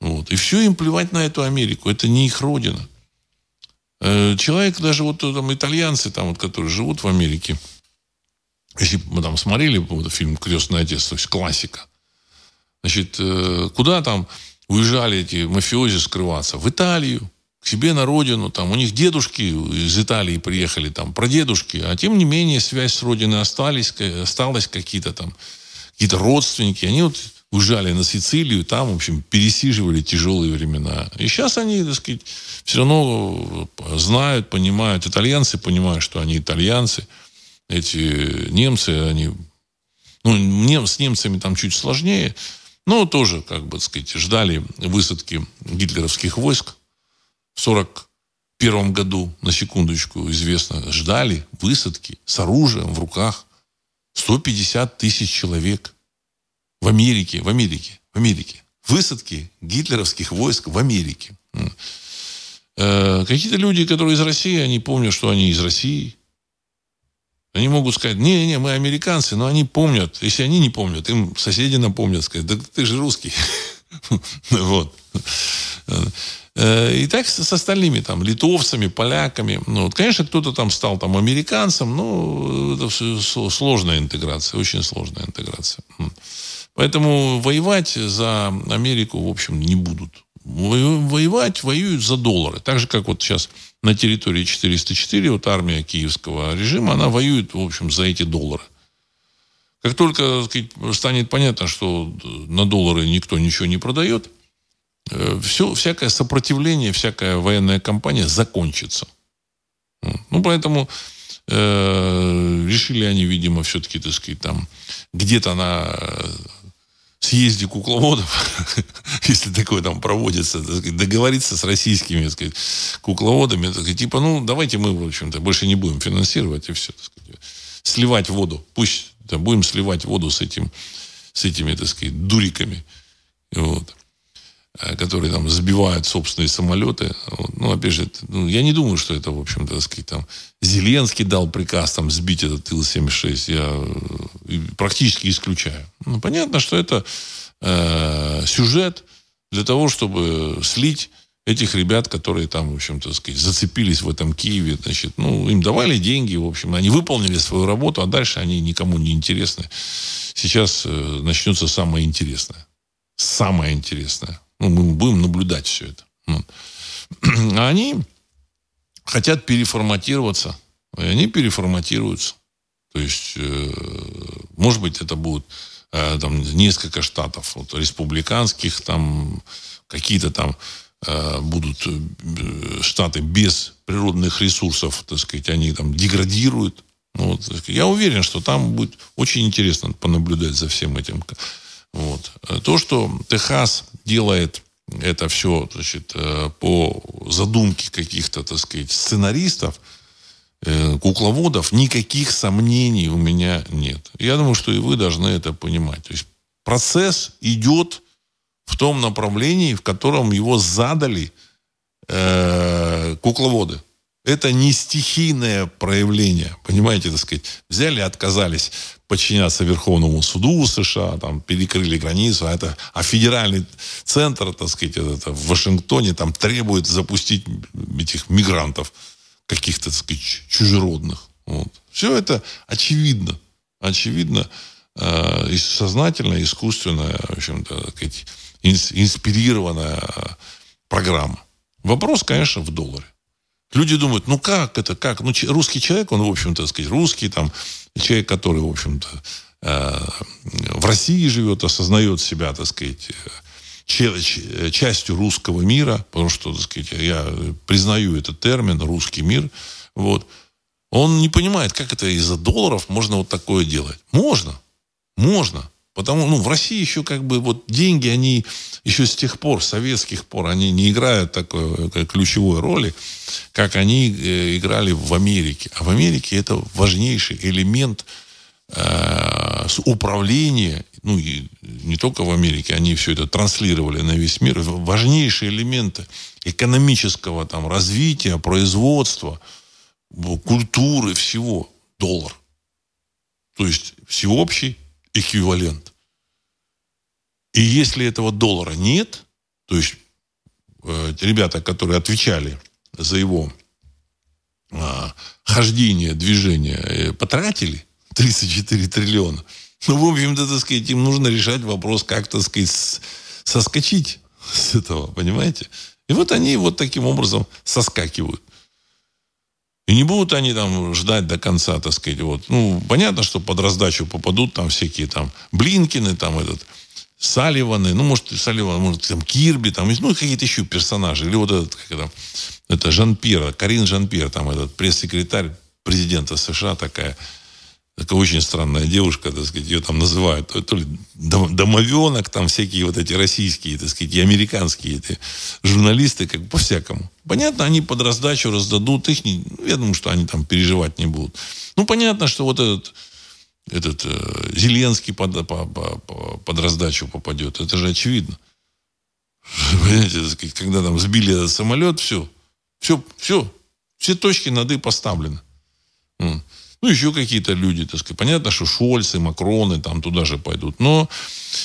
Вот. И все им плевать на эту Америку. Это не их родина. Э, человек, даже вот там итальянцы, там, вот, которые живут в Америке, если мы там смотрели вот, фильм «Крестный отец», то есть классика, значит, э, куда там уезжали эти мафиози скрываться? В Италию, к себе на родину, там, у них дедушки из Италии приехали, там, прадедушки, а тем не менее связь с родиной остались, осталась какие-то там, какие-то родственники, они вот уезжали на Сицилию, там, в общем, пересиживали тяжелые времена. И сейчас они, так сказать, все равно знают, понимают, итальянцы понимают, что они итальянцы, эти немцы, они, ну, нем, с немцами там чуть сложнее, но тоже, как бы, так сказать, ждали высадки гитлеровских войск в 41 году, на секундочку, известно, ждали высадки с оружием в руках. 150 тысяч человек – в Америке, в Америке, в Америке. Высадки гитлеровских войск в Америке. Э, какие-то люди, которые из России, они помнят, что они из России. Они могут сказать, не-не, мы американцы, но они помнят. Если они не помнят, им соседи напомнят, сказать, да ты же русский. Вот. Э, и так с остальными, там, литовцами, поляками. Ну, конечно, кто-то там стал там американцем, но это сложная интеграция, очень сложная интеграция. Поэтому воевать за Америку, в общем, не будут. воевать воюют за доллары. Так же, как вот сейчас на территории 404, вот армия киевского режима, она воюет, в общем, за эти доллары. Как только сказать, станет понятно, что на доллары никто ничего не продает, э, все, всякое сопротивление, всякая военная кампания закончится. Ну, поэтому э, решили они, видимо, все-таки, так сказать, там где-то на съезде кукловодов, если такое там проводится, так сказать, договориться с российскими так сказать, кукловодами, так сказать, типа, ну, давайте мы, в общем-то, больше не будем финансировать, и все, так сказать, сливать воду. Пусть да, будем сливать воду с, этим, с этими, так сказать, дуриками. Вот. Э, которые там сбивают собственные самолеты. Ну, опять же, ну, я не думаю, что это, в общем-то, так сказать, там, Зеленский дал приказ там сбить этот Ил-76. Я э, практически исключаю. Ну, понятно, что это э, сюжет для того, чтобы слить этих ребят, которые там, в общем-то, сказать, зацепились в этом Киеве, значит, ну, им давали деньги, в общем, они выполнили свою работу, а дальше они никому не интересны. Сейчас э, начнется самое интересное. Самое интересное. Ну, мы будем наблюдать все это. А они хотят переформатироваться. И они переформатируются. То есть, э, может быть, это будут э, там несколько штатов, вот, республиканских, там какие-то там э, будут штаты без природных ресурсов, так сказать, они там деградируют. Ну, вот. Я уверен, что там будет очень интересно понаблюдать за всем этим. Вот. То, что Техас делает это все значит, э, по задумке каких-то, так сказать, сценаристов, э, кукловодов, никаких сомнений у меня нет. Я думаю, что и вы должны это понимать. То есть процесс идет в том направлении, в котором его задали э, кукловоды. Это не стихийное проявление. Понимаете, так сказать, взяли, отказались подчиняться Верховному суду США, там, перекрыли границу, а, это, а федеральный центр, так сказать, это, это в Вашингтоне там требует запустить этих мигрантов, каких-то, так сказать, чужеродных. Вот. Все это очевидно. Очевидно, э, сознательно, искусственно, в общем-то, так сказать, инспирированная программа. Вопрос, конечно, в долларе. Люди думают, ну как это, как? Ну, русский человек, он, в общем-то, сказать, русский, там, человек, который, в общем-то, э, в России живет, осознает себя, так сказать, частью русского мира, потому что, так сказать, я признаю этот термин «русский мир», вот, он не понимает, как это из-за долларов можно вот такое делать. Можно, можно. Потому, ну, в России еще как бы вот деньги, они еще с тех пор, советских пор, они не играют такой э, ключевой роли, как они э, играли в Америке. А в Америке это важнейший элемент э, управления, ну, и не только в Америке, они все это транслировали на весь мир, важнейшие элементы экономического там развития, производства, культуры, всего, доллар. То есть всеобщий эквивалент. И если этого доллара нет, то есть э, ребята, которые отвечали за его э, хождение, движение, э, потратили 34 триллиона, ну, в общем-то, так сказать, им нужно решать вопрос, как, так сказать, соскочить с этого, понимаете? И вот они вот таким образом соскакивают. И не будут они там ждать до конца, так сказать, вот. Ну, понятно, что под раздачу попадут там всякие там Блинкины, там этот, Салливаны, ну, может, Салливан, может, там Кирби, там, ну, какие-то еще персонажи. Или вот этот, как это, это Жан-Пьер, Карин Жан-Пьер, там, этот пресс-секретарь президента США такая, такая очень странная девушка, так сказать, ее там называют, то, то ли домовенок, там всякие вот эти российские, так сказать, и американские эти журналисты, как по-всякому. Понятно, они под раздачу раздадут их, не, я думаю, что они там переживать не будут. Ну, понятно, что вот этот этот э, Зеленский под, по, по, под раздачу попадет. Это же очевидно. Понимаете, когда там сбили этот самолет, все. Все, все. Все точки над «и» поставлены. Ну, еще какие-то люди, так сказать. Понятно, что Шольцы, Макроны там туда же пойдут. Но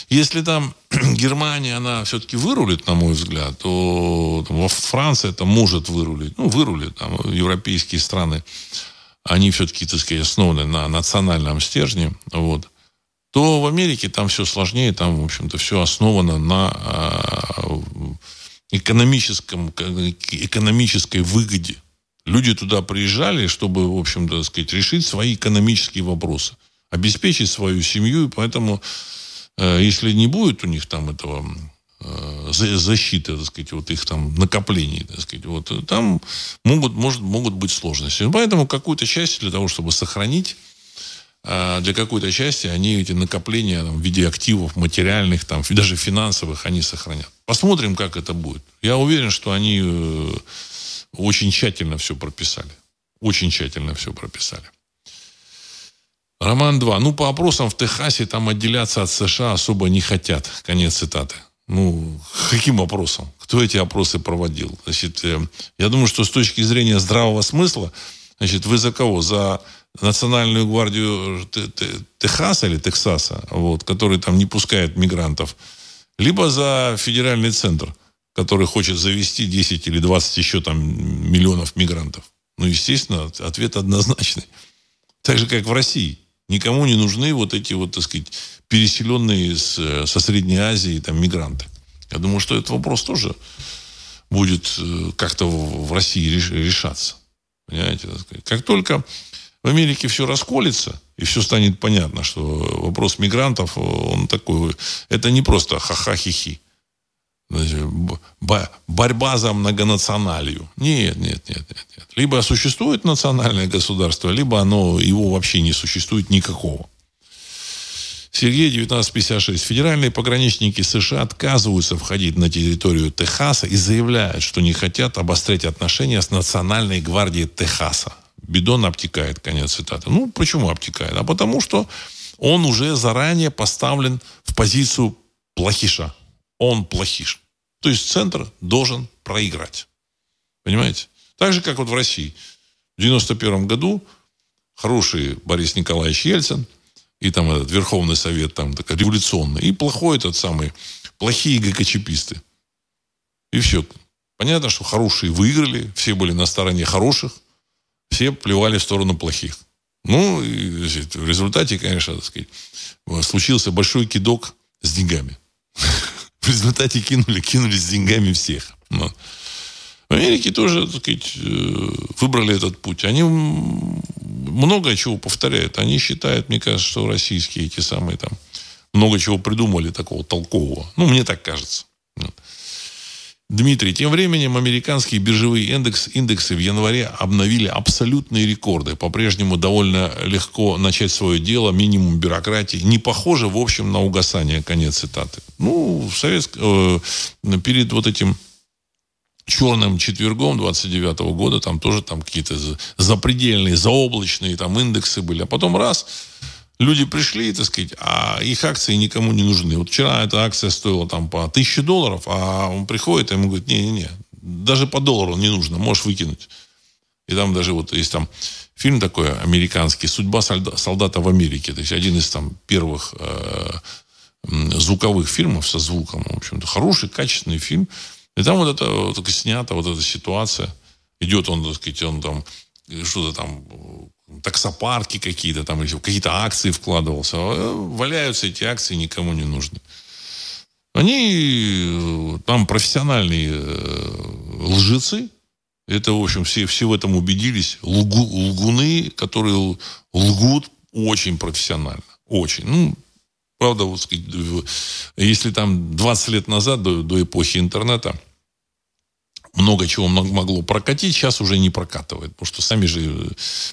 если там Германия, она все-таки вырулит, на мой взгляд, то там, во Франции это может вырулить. Ну, вырулит. Там европейские страны они все-таки, так сказать, основаны на национальном стержне, вот, то в Америке там все сложнее, там, в общем-то, все основано на э, экономическом, экономической выгоде. Люди туда приезжали, чтобы, в общем-то, сказать, решить свои экономические вопросы, обеспечить свою семью, и поэтому, э, если не будет у них там этого э, защиты, так сказать, вот их там накоплений, так сказать, вот там могут, может, могут быть сложности. Поэтому какую-то часть для того, чтобы сохранить а для какой-то части они эти накопления там, в виде активов материальных, там, даже финансовых, они сохранят. Посмотрим, как это будет. Я уверен, что они э, очень тщательно все прописали. Очень тщательно все прописали. Роман 2. Ну, по опросам в Техасе там отделяться от США особо не хотят. Конец цитаты. Ну, каким опросом? Кто эти опросы проводил? Значит, э, я думаю, что с точки зрения здравого смысла, значит, вы за кого? За национальную гвардию Техаса или Тексаса, вот, который там не пускает мигрантов, либо за федеральный центр, который хочет завести 10 или 20 еще там миллионов мигрантов. Ну, естественно, ответ однозначный. Так же, как в России. Никому не нужны вот эти вот, так сказать, переселенные с, со Средней Азии там мигранты. Я думаю, что этот вопрос тоже будет э, как-то в России решаться. Понимаете? Как только в Америке все расколется, и все станет понятно, что вопрос мигрантов, он такой, это не просто ха-ха-хи-хи. Борьба за многонационалию. Нет, нет, нет, нет, нет. Либо существует национальное государство, либо оно, его вообще не существует никакого. Сергей, 1956. Федеральные пограничники США отказываются входить на территорию Техаса и заявляют, что не хотят обострять отношения с Национальной гвардией Техаса. Бидон обтекает, конец цитаты. Ну, почему обтекает? А потому что он уже заранее поставлен в позицию плохиша. Он плохиш. То есть центр должен проиграть. Понимаете? Так же, как вот в России. В 91 году хороший Борис Николаевич Ельцин и там этот Верховный Совет там такой революционный, и плохой этот самый, плохие ГКЧПисты. И все. Понятно, что хорошие выиграли, все были на стороне хороших, все плевали в сторону плохих. Ну, и, в результате, конечно, так сказать, случился большой кидок с деньгами. В результате кинули, кинули с деньгами всех. Но. В Америке тоже, так сказать, э, выбрали этот путь. Они много чего повторяют. Они считают, мне кажется, что российские эти самые там много чего придумали такого толкового. Ну, мне так кажется. Дмитрий, тем временем американские биржевые индекс, индексы в январе обновили абсолютные рекорды. По-прежнему довольно легко начать свое дело, минимум бюрократии. Не похоже, в общем, на угасание. Конец цитаты. Ну, в Советск... э, перед вот этим черным четвергом 29 -го года там тоже там какие-то запредельные, заоблачные там индексы были. А потом раз, люди пришли, так сказать, а их акции никому не нужны. Вот вчера эта акция стоила там по 1000 долларов, а он приходит, и ему говорит, не-не-не, даже по доллару не нужно, можешь выкинуть. И там даже вот есть там фильм такой американский «Судьба солдата в Америке». То есть один из там первых э, звуковых фильмов со звуком. В общем-то, хороший, качественный фильм. И там вот это вот, снято, вот эта ситуация. Идет он, так сказать, он там что-то там таксопарки какие-то, там какие-то акции вкладывался. А, валяются эти акции, никому не нужны. Они там профессиональные э, лжецы. Это, в общем, все, все в этом убедились. Лгу, лгуны, которые лгут очень профессионально. Очень. Ну, правда, вот, если там 20 лет назад, до, до эпохи интернета, много чего могло прокатить, сейчас уже не прокатывает. Потому что сами же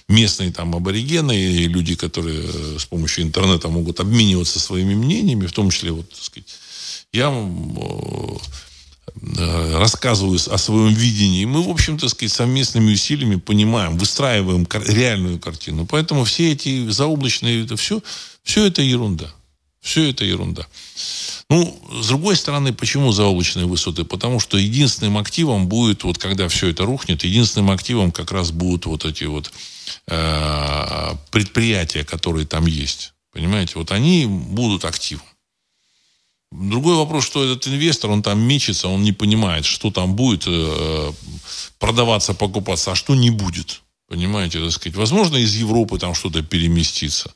местные там аборигены и люди, которые э, с помощью интернета могут обмениваться своими мнениями, в том числе, вот, так сказать, я э, рассказываю о своем видении. Мы, в общем-то, сказать, совместными усилиями понимаем, выстраиваем реальную картину. Поэтому все эти заоблачные, это все, все это ерунда. Все это ерунда. Ну, с другой стороны, почему заоблачные высоты? Потому что единственным активом будет, вот когда все это рухнет, единственным активом как раз будут вот эти вот э, предприятия, которые там есть. Понимаете? Вот они будут активом. Другой вопрос, что этот инвестор, он там мечется, он не понимает, что там будет э, продаваться, покупаться, а что не будет. Понимаете, так сказать. Возможно, из Европы там что-то переместится.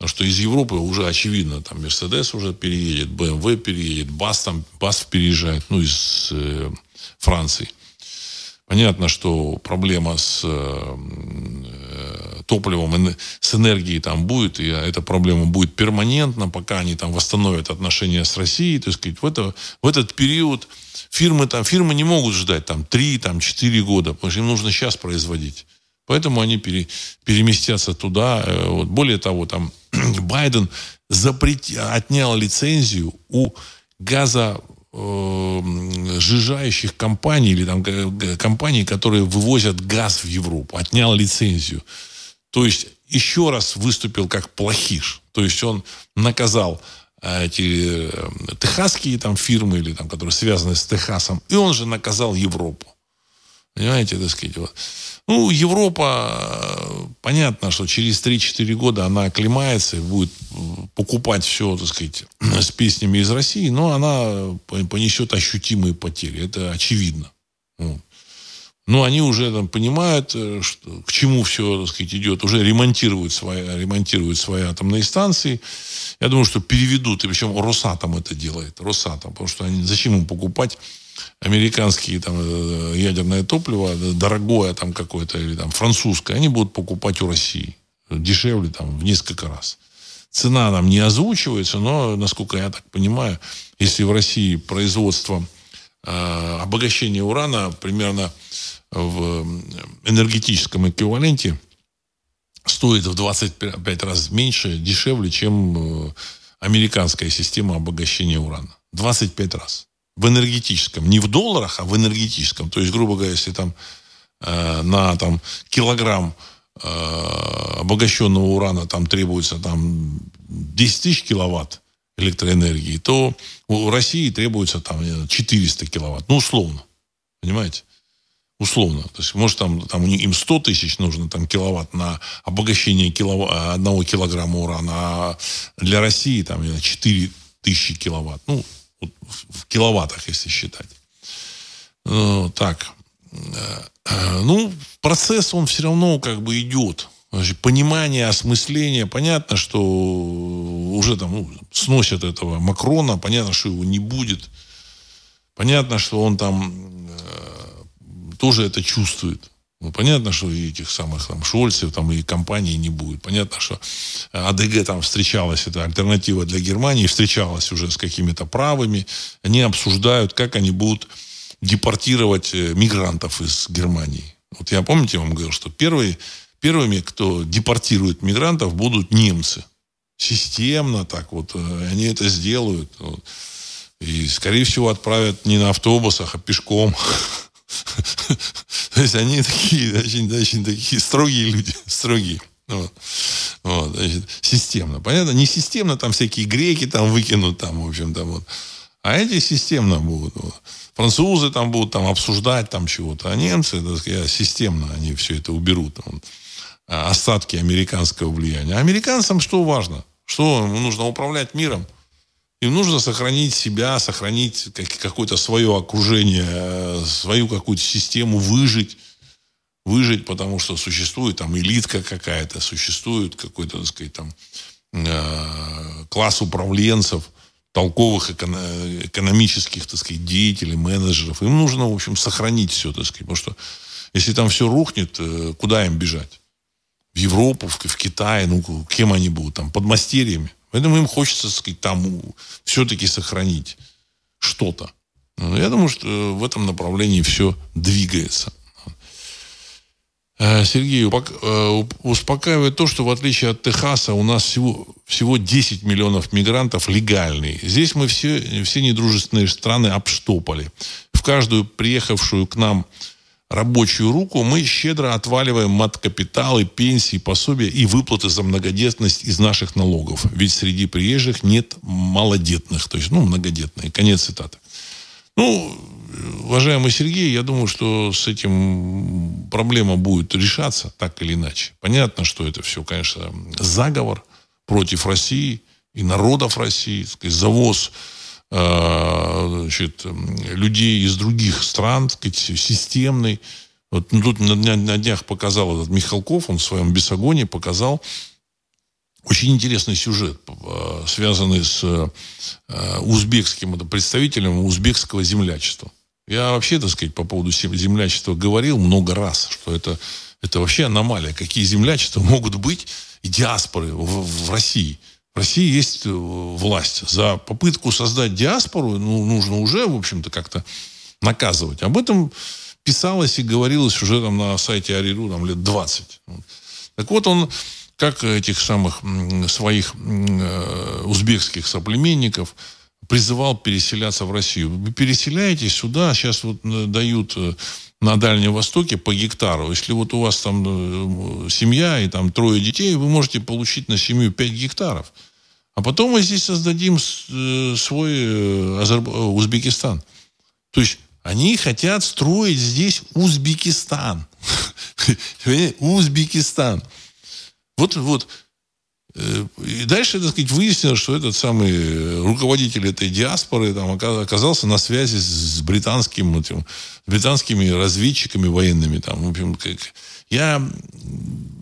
Потому что из Европы уже очевидно, там Мерседес уже переедет, БМВ переедет, БАС там, БАС переезжает, ну, из э, Франции. Понятно, что проблема с э, топливом, с энергией там будет, и эта проблема будет перманентна, пока они там восстановят отношения с Россией, то есть в, это, в этот период фирмы там, фирмы не могут ждать там 3, там 4 года, потому что им нужно сейчас производить. Поэтому они пере, переместятся туда. Э, вот. Более того, там Байден запрет, отнял лицензию у газа э, сжижающих компаний или там компаний, которые вывозят газ в Европу, отнял лицензию. То есть еще раз выступил как плохиш. То есть он наказал э, эти э, техасские там фирмы или там, которые связаны с Техасом, и он же наказал Европу. Понимаете, так сказать, вот. Ну, Европа, понятно, что через 3-4 года она оклемается и будет покупать все, так сказать, с песнями из России, но она понесет ощутимые потери. Это очевидно. Но они уже там понимают, э, что, к чему все, так сказать, идет. Уже ремонтируют свои, ремонтируют свои атомные станции. Я думаю, что переведут. И причем Росатом это делает. Росатом. Потому что они, зачем им покупать американские там, э, ядерное топливо, дорогое там какое-то, или там французское, они будут покупать у России. Дешевле там в несколько раз. Цена нам не озвучивается, но, насколько я так понимаю, если в России производство э, обогащения урана примерно в энергетическом эквиваленте стоит в 25 раз меньше, дешевле, чем э, американская система обогащения урана. 25 раз в энергетическом, не в долларах, а в энергетическом. То есть, грубо говоря, если там э, на там, килограмм э, обогащенного урана там требуется там 10 тысяч киловатт электроэнергии, то у России требуется там 400 киловатт. Ну, условно. Понимаете? Условно. То есть, может, там, там им 100 тысяч нужно там, киловатт на обогащение киловатт, одного килограмма урана, а для России там 4 тысячи киловатт. Ну, в киловаттах, если считать. Ну, так. Э, ну, процесс, он все равно как бы идет. Значит, понимание, осмысление. Понятно, что уже там ну, сносят этого Макрона. Понятно, что его не будет. Понятно, что он там э, тоже это чувствует. Ну, понятно, что и этих самых там Шольцев там и компании не будет. Понятно, что АДГ там встречалась, это альтернатива для Германии, встречалась уже с какими-то правыми. Они обсуждают, как они будут депортировать э, мигрантов из Германии. Вот я, помните, я вам говорил, что первые, первыми, кто депортирует мигрантов, будут немцы. Системно так вот. Э, они это сделают. И, скорее всего, отправят не на автобусах, а пешком. То есть они такие, очень, очень такие строгие люди, строгие. Вот. Вот, значит, системно. Понятно? Не системно, там всякие греки там выкинут, там, в общем, там вот. А эти системно будут. Вот. Французы там будут там обсуждать там чего-то, а немцы, так сказать, системно они все это уберут. Вот. А остатки американского влияния. А американцам что важно? Что нужно управлять миром? Им нужно сохранить себя, сохранить какое-то свое окружение, свою какую-то систему, выжить. Выжить, потому что существует там элитка какая-то, существует какой-то, так сказать, там э, класс управленцев, толковых экономических, так сказать, деятелей, менеджеров. Им нужно, в общем, сохранить все, так сказать. Потому что если там все рухнет, э, куда им бежать? В Европу, в, в Китай, ну, кем они будут? Там, подмастерьями. Поэтому им хочется, так сказать, там все-таки сохранить что-то. Ну, я думаю, что в этом направлении все двигается. Э, Сергей, э, успокаивает то, что в отличие от Техаса у нас всего, всего 10 миллионов мигрантов легальные. Здесь мы все, все недружественные страны обштопали. В каждую приехавшую к нам рабочую руку, мы щедро отваливаем мат-капиталы, пенсии, пособия и выплаты за многодетность из наших налогов. Ведь среди приезжих нет малодетных, то есть, ну, многодетные. Конец цитаты. Ну, уважаемый Сергей, я думаю, что с этим проблема будет решаться так или иначе. Понятно, что это все, конечно, заговор против России и народов России, сказать, завоз значит, людей из других стран, так сказать, системный. Вот ну, тут на, на, на днях показал этот Михалков, он в своем Бесогоне показал очень интересный сюжет, э, связанный с э, узбекским представителем узбекского землячества. Я вообще, так сказать, по поводу землячества говорил много раз, что это, это вообще аномалия. Какие землячества могут быть и диаспоры в, в России. В России есть э, власть. За попытку создать диаспору ну, нужно уже, в общем-то, как-то наказывать. Об этом писалось и говорилось уже там на сайте Ариру там, лет 20. Так вот, он как этих самых своих э, узбекских соплеменников призывал переселяться в Россию. Вы переселяетесь сюда, сейчас вот э, дают на Дальнем Востоке по гектару. Если вот у вас там семья и там трое детей, вы можете получить на семью 5 гектаров. А потом мы здесь создадим свой Узбекистан. То есть они хотят строить здесь Узбекистан. Узбекистан. Вот, вот. Э, и дальше, так сказать, выяснилось, что этот самый руководитель этой диаспоры там, оказался на связи с британским, этим, британскими разведчиками военными. Там, в общем, как, я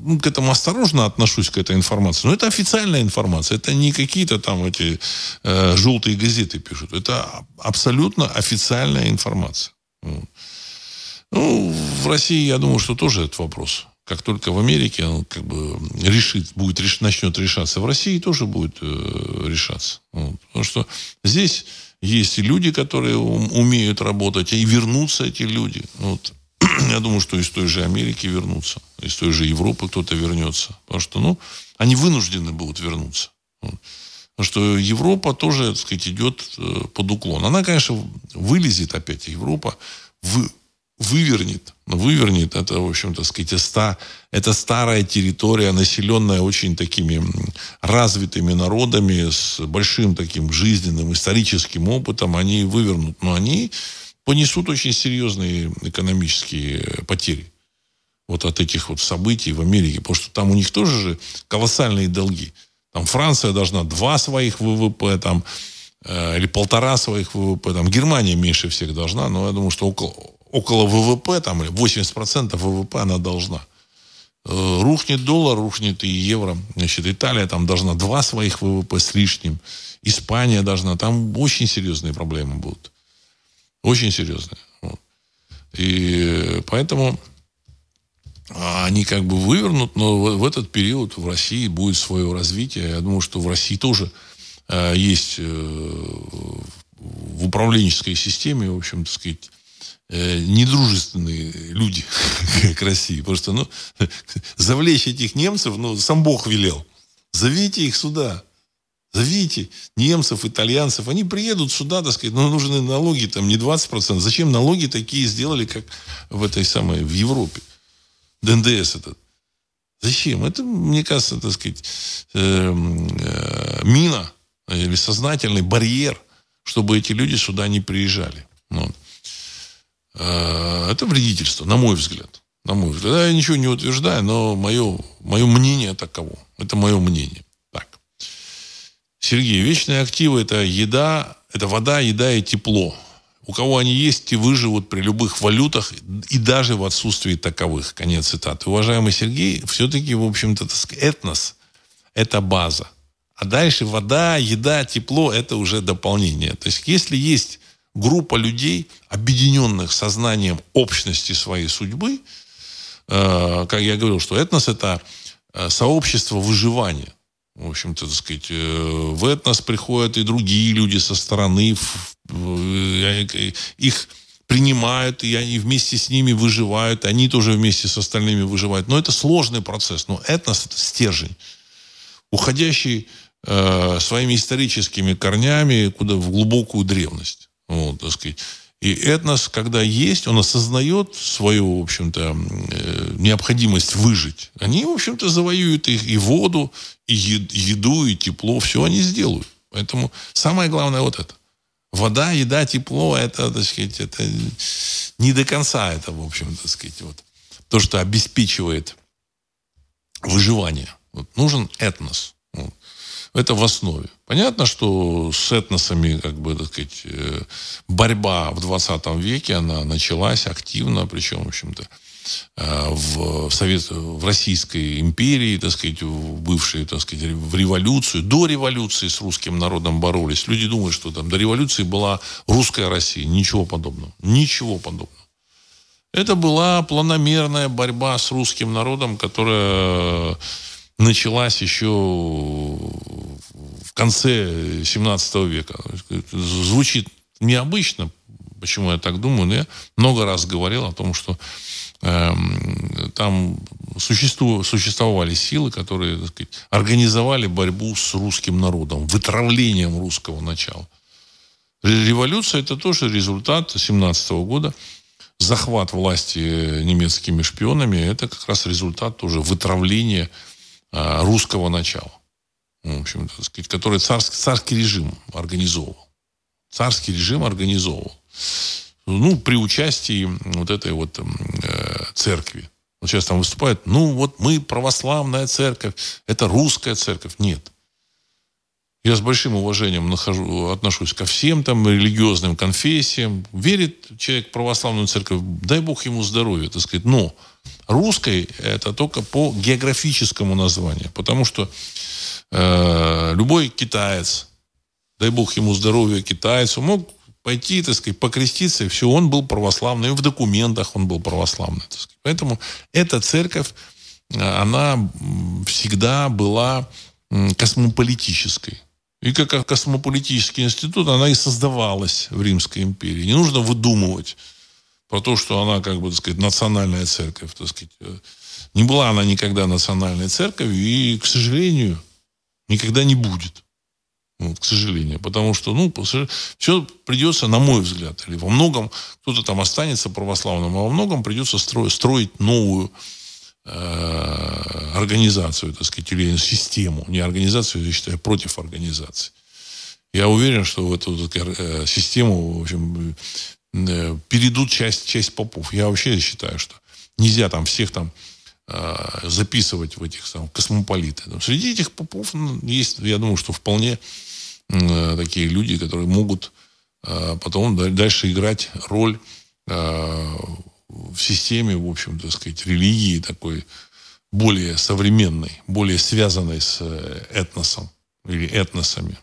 ну, к этому осторожно отношусь, к этой информации. Но это официальная информация. Это не какие-то там эти э, желтые газеты пишут. Это абсолютно официальная информация. Ну, в России, я думаю, что тоже этот вопрос как только в Америке он как бы решит, будет, реш, начнет решаться, в России тоже будет э, решаться. Вот. Потому что здесь есть и люди, которые умеют работать, и вернутся эти люди. Вот. Я думаю, что из той же Америки вернутся, из той же Европы кто-то вернется. Потому что, ну, они вынуждены будут вернуться. Вот. Потому что Европа тоже, так сказать, идет э, под уклон. Она, конечно, вылезет опять, Европа, в, вывернет, вывернет, это, в общем-то, сказать, ста, это старая территория, населенная очень такими развитыми народами, с большим таким жизненным, историческим опытом, они вывернут, но они понесут очень серьезные экономические потери вот от этих вот событий в Америке, потому что там у них тоже же колоссальные долги. Там Франция должна два своих ВВП, там, э, или полтора своих ВВП, там Германия меньше всех должна, но я думаю, что около, около ВВП, там 80% ВВП она должна. Э, рухнет доллар, рухнет и евро. Значит, Италия там должна два своих ВВП с лишним. Испания должна. Там очень серьезные проблемы будут. Очень серьезные. И поэтому они как бы вывернут, но в, этот период в России будет свое развитие. Я думаю, что в России тоже э, есть э, в управленческой системе, в общем, так сказать, недружественные люди к России. Что, ну, завлечь этих немцев, ну, сам Бог велел. Зовите их сюда. Зовите немцев, итальянцев. Они приедут сюда, так сказать, но нужны налоги там не 20%. Зачем налоги такие сделали, как в этой самой, в Европе? ДНДС этот. Зачем? Это, мне кажется, так сказать, э, э, мина или сознательный барьер, чтобы эти люди сюда не приезжали. Э, это вредительство, на мой взгляд. На мой взгляд. Я ничего не утверждаю, но мое, мое мнение таково. Это мое мнение. Так. Сергей, вечные активы – это еда, это вода, еда и тепло. У кого они есть, те выживут при любых валютах и даже в отсутствии таковых. Конец цитаты. Уважаемый Сергей, все-таки, в общем-то, этнос – это база. А дальше вода, еда, тепло – это уже дополнение. То есть, если есть группа людей, объединенных сознанием общности своей судьбы, э, как я говорил, что этнос – это э, сообщество выживания. В общем-то, так сказать, э, в этнос приходят и другие люди со стороны, их принимают, и они вместе с ними выживают, они тоже вместе с остальными выживают. Но это сложный процесс. Но этнос – это стержень, уходящий своими историческими корнями куда в глубокую древность. Вот, так сказать. И этнос, когда есть, он осознает свою, в общем-то, э, необходимость выжить. Они, в общем-то, завоюют их и воду, и еду, и тепло. Все они сделают. Поэтому самое главное вот это. Вода, еда, тепло, это, так сказать, это не до конца это, в общем, так сказать, вот. То, что обеспечивает выживание. Вот. Нужен этнос. Это в основе. Понятно, что с этносами, как бы, так сказать, э, борьба в 20 веке, она началась активно, причем, в общем-то, э, в, Совет, в Российской империи, так сказать, в бывшей, так сказать, в революцию. До революции с русским народом боролись. Люди думают, что там до революции была русская Россия. Ничего подобного. Ничего подобного. Это была планомерная борьба с русским народом, которая началась еще в конце 17 века. Звучит необычно, почему я так думаю, но я много раз говорил о том, что э, там существу, существовали силы, которые так сказать, организовали борьбу с русским народом, вытравлением русского начала. Революция это тоже результат 17 года. Захват власти немецкими шпионами это как раз результат тоже вытравления русского начала. В общем, так сказать, который царский, царский режим организовывал. Царский режим организовывал ну, при участии вот этой вот э, церкви. Вот сейчас там выступают, ну, вот мы православная церковь, это русская церковь. Нет. Я с большим уважением нахожу, отношусь ко всем там религиозным конфессиям. Верит человек в православную церковь, дай Бог ему здоровья, так сказать. Но русской это только по географическому названию. Потому что э, любой китаец, дай Бог ему здоровья китайцу, мог пойти, так сказать, покреститься, и все, он был православный, и в документах он был православный. Так сказать. Поэтому эта церковь, э, она всегда была космополитической. И как космополитический институт она и создавалась в Римской империи. Не нужно выдумывать про то, что она, как бы, так сказать, национальная церковь, так сказать. Э, не была она никогда национальной церковью и, к сожалению, никогда не будет. Вот, к сожалению. Потому что, ну, все придется, на мой взгляд, или во многом кто-то там останется православным, а во многом придется строить, строить новую организацию, так сказать, или систему. Не организацию, я считаю, против организации. Я уверен, что в эту э, систему, в общем, э, перейдут часть, часть попов. Я вообще считаю, что нельзя там всех там э, записывать в этих там, космополиты. Среди этих попов ну, есть, я думаю, что вполне Э, такие люди, которые могут э, потом дальше играть роль э, в системе, в общем, так сказать, религии такой более современной, более связанной с этносом или этносами.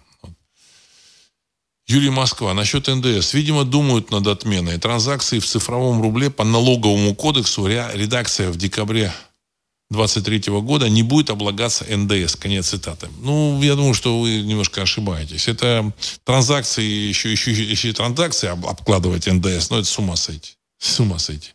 Юрий Москва. Насчет НДС. Видимо, думают над отменой. Транзакции в цифровом рубле по налоговому кодексу редакция в декабре 2023 года не будет облагаться НДС. Конец цитаты. Ну, я думаю, что вы немножко ошибаетесь. Это транзакции, еще, еще, еще транзакции обкладывать НДС, но это с ума сойти. С ума сойти.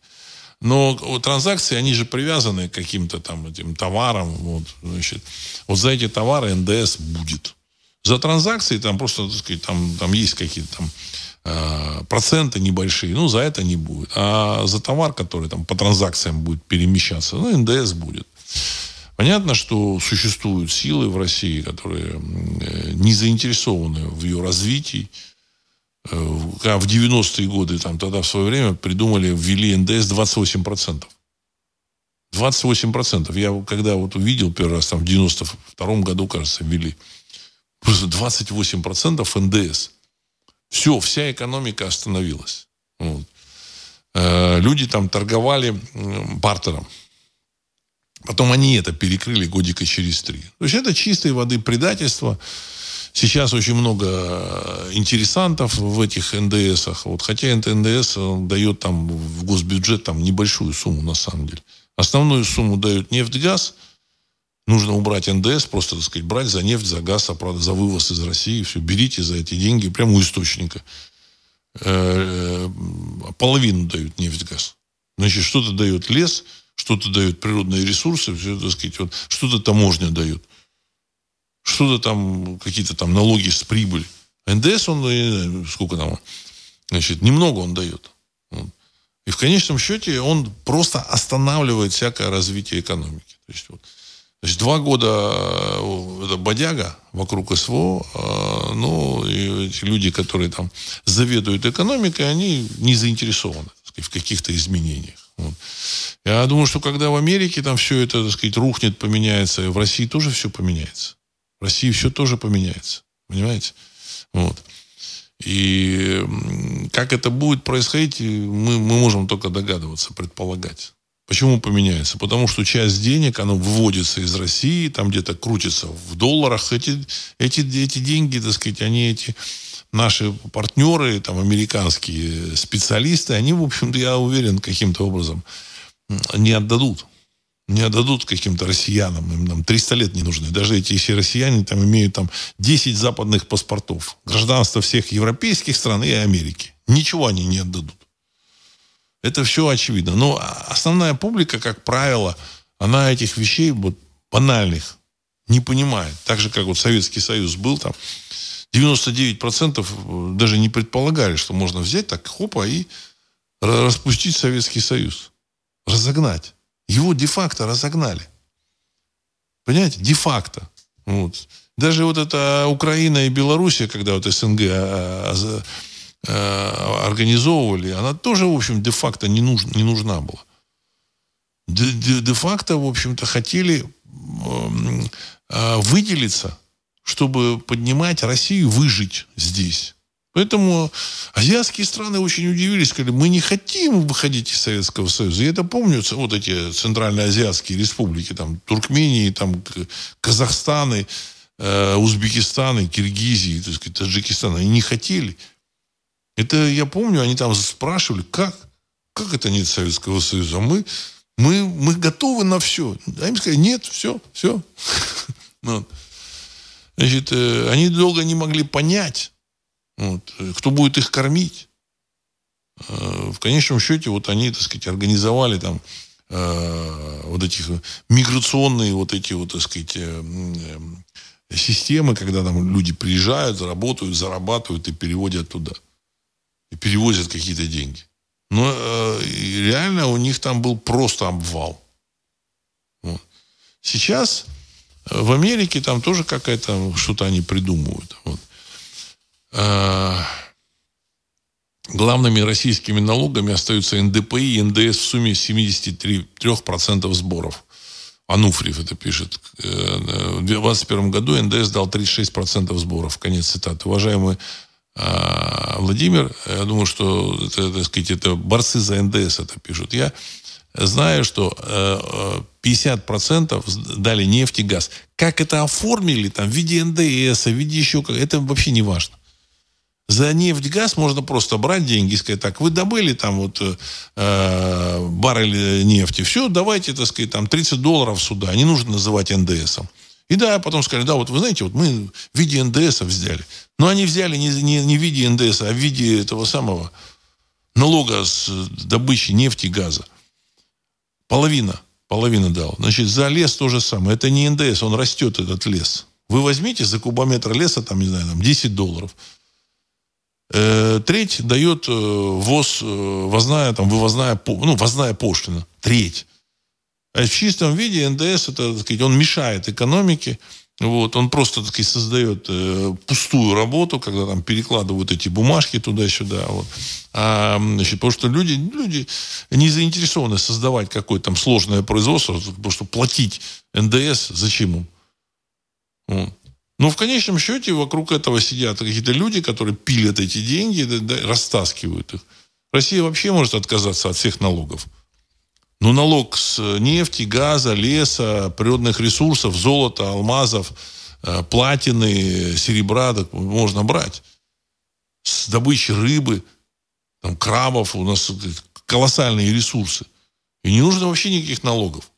Но транзакции, они же привязаны к каким-то там этим товарам. Вот, значит, вот за эти товары НДС будет. За транзакции там просто, так сказать, там, там есть какие-то там Э, проценты небольшие, ну, за это не будет. А за товар, который там по транзакциям будет перемещаться, ну, НДС будет. Понятно, что существуют силы в России, которые э, не заинтересованы в ее развитии. Э, в 90-е годы, там, тогда в свое время придумали, ввели НДС 28%. 28%. Я когда вот увидел первый раз, там, в 92-м году, кажется, ввели. Просто 28% НДС. Все, вся экономика остановилась. Вот. Э, люди там торговали бартером. Потом они это перекрыли годика через три. То есть это чистой воды предательство. Сейчас очень много э, интересантов в этих НДСах. Вот, хотя НДС дает там в госбюджет там небольшую сумму на самом деле. Основную сумму дают нефть-газ – Нужно убрать НДС, просто, так сказать, брать за нефть, за газ, а за вывоз из России. Все, берите за эти деньги прямо у источника. Э, половину дают нефть-газ. Значит, что-то дает лес, что-то дает природные ресурсы, все, так сказать, вот, что-то таможня дает. Что-то там, какие-то там налоги с прибыли. НДС, он, сколько там, значит, немного он дает. И в конечном счете он просто останавливает всякое развитие экономики. То есть, вот, Значит, два года э, это бодяга вокруг СВО, э, ну, и эти люди, которые там заведуют экономикой, они не заинтересованы сказать, в каких-то изменениях. Вот. Я думаю, что когда в Америке там все это, так сказать, рухнет, поменяется, в России тоже все поменяется. В России все тоже поменяется. Понимаете? Вот. И как это будет происходить, мы, мы можем только догадываться, предполагать Почему поменяется? Потому что часть денег, оно выводится из России, там где-то крутится в долларах. Эти, эти, эти деньги, так сказать, они эти наши партнеры, там, американские специалисты, они, в общем-то, я уверен, каким-то образом не отдадут. Не отдадут каким-то россиянам. Им там 300 лет не нужны. Даже эти все россияне там имеют там 10 западных паспортов. Гражданство всех европейских стран и Америки. Ничего они не отдадут. Это все очевидно. Но основная публика, как правило, она этих вещей вот банальных не понимает. Так же, как вот Советский Союз был там, 99% даже не предполагали, что можно взять так, хопа, и распустить Советский Союз. Разогнать. Его де-факто разогнали. Понимаете? Де-факто. Вот. Даже вот эта Украина и Белоруссия, когда вот СНГ а, а, Э, организовывали, она тоже, в общем, де-факто не, нуж, не нужна была. Де-факто, в общем-то, хотели выделиться, чтобы поднимать Россию, выжить здесь. Поэтому азиатские страны очень удивились, сказали, мы не хотим выходить из Советского Союза. Я это помню, вот эти центральноазиатские республики, там, Туркмении, там, Казахстаны, э, Узбекистаны, Киргизии, так сказать, Таджикистан, они не хотели. Это я помню, они там спрашивали, как? Как это нет Советского Союза? Мы, мы, мы готовы на все. А им сказали, нет, все, все. Значит, э, они долго не могли понять, вот, кто будет их кормить. Э, в конечном счете, вот они, так сказать, организовали там э, вот этих миграционные вот эти вот, так сказать, системы, когда там люди приезжают, работают, зарабатывают и переводят туда и перевозят какие-то деньги. Но э, реально у них там был просто обвал. Сейчас э, в Америке там тоже какая-то что-то они придумывают. Вот. Э, главными российскими налогами остаются НДПИ и НДС в сумме 73% сборов. Ануфриев это пишет. Э, в 2021 году НДС дал 36% сборов. Конец цитаты. Уважаемые а, Владимир, я думаю, что это, так сказать, это борцы за НДС это пишут. Я знаю, что 50% э, дали нефть и газ. Как это оформили там в виде НДС, в виде еще как, это вообще не важно. За нефть, газ можно просто брать деньги и сказать, так, вы добыли там вот э, баррель нефти, все, давайте, так сказать, там 30 долларов сюда, не нужно называть НДСом. И да, потом сказали, да, вот вы знаете, вот мы в виде НДС взяли. Но они взяли не, не, не в виде НДС, а в виде этого самого налога с добычи нефти и газа. Половина. Половина дал. Значит, за лес то же самое. Это не НДС, он растет, этот лес. Вы возьмите за кубометр леса, там, не знаю, там 10 долларов. Э, треть дает э, ВОЗ, э, возная, там, вывозная, ну, возная пошлина. Треть. А в чистом виде НДС, это, так сказать, он мешает экономике. Вот, он просто, так сказать, создает э, пустую работу, когда там перекладывают эти бумажки туда-сюда. Вот. А, значит, потому что люди, люди не заинтересованы создавать какое-то там сложное производство, потому что платить НДС зачем им? Вот. Но в конечном счете вокруг этого сидят какие-то люди, которые пилят эти деньги, да, да, растаскивают их. Россия вообще может отказаться от всех налогов. Ну, налог с нефти, газа, леса, природных ресурсов, золота, алмазов, э, платины, серебра можно брать. С добычи рыбы, там, крабов у нас колоссальные ресурсы. И не нужно вообще никаких налогов.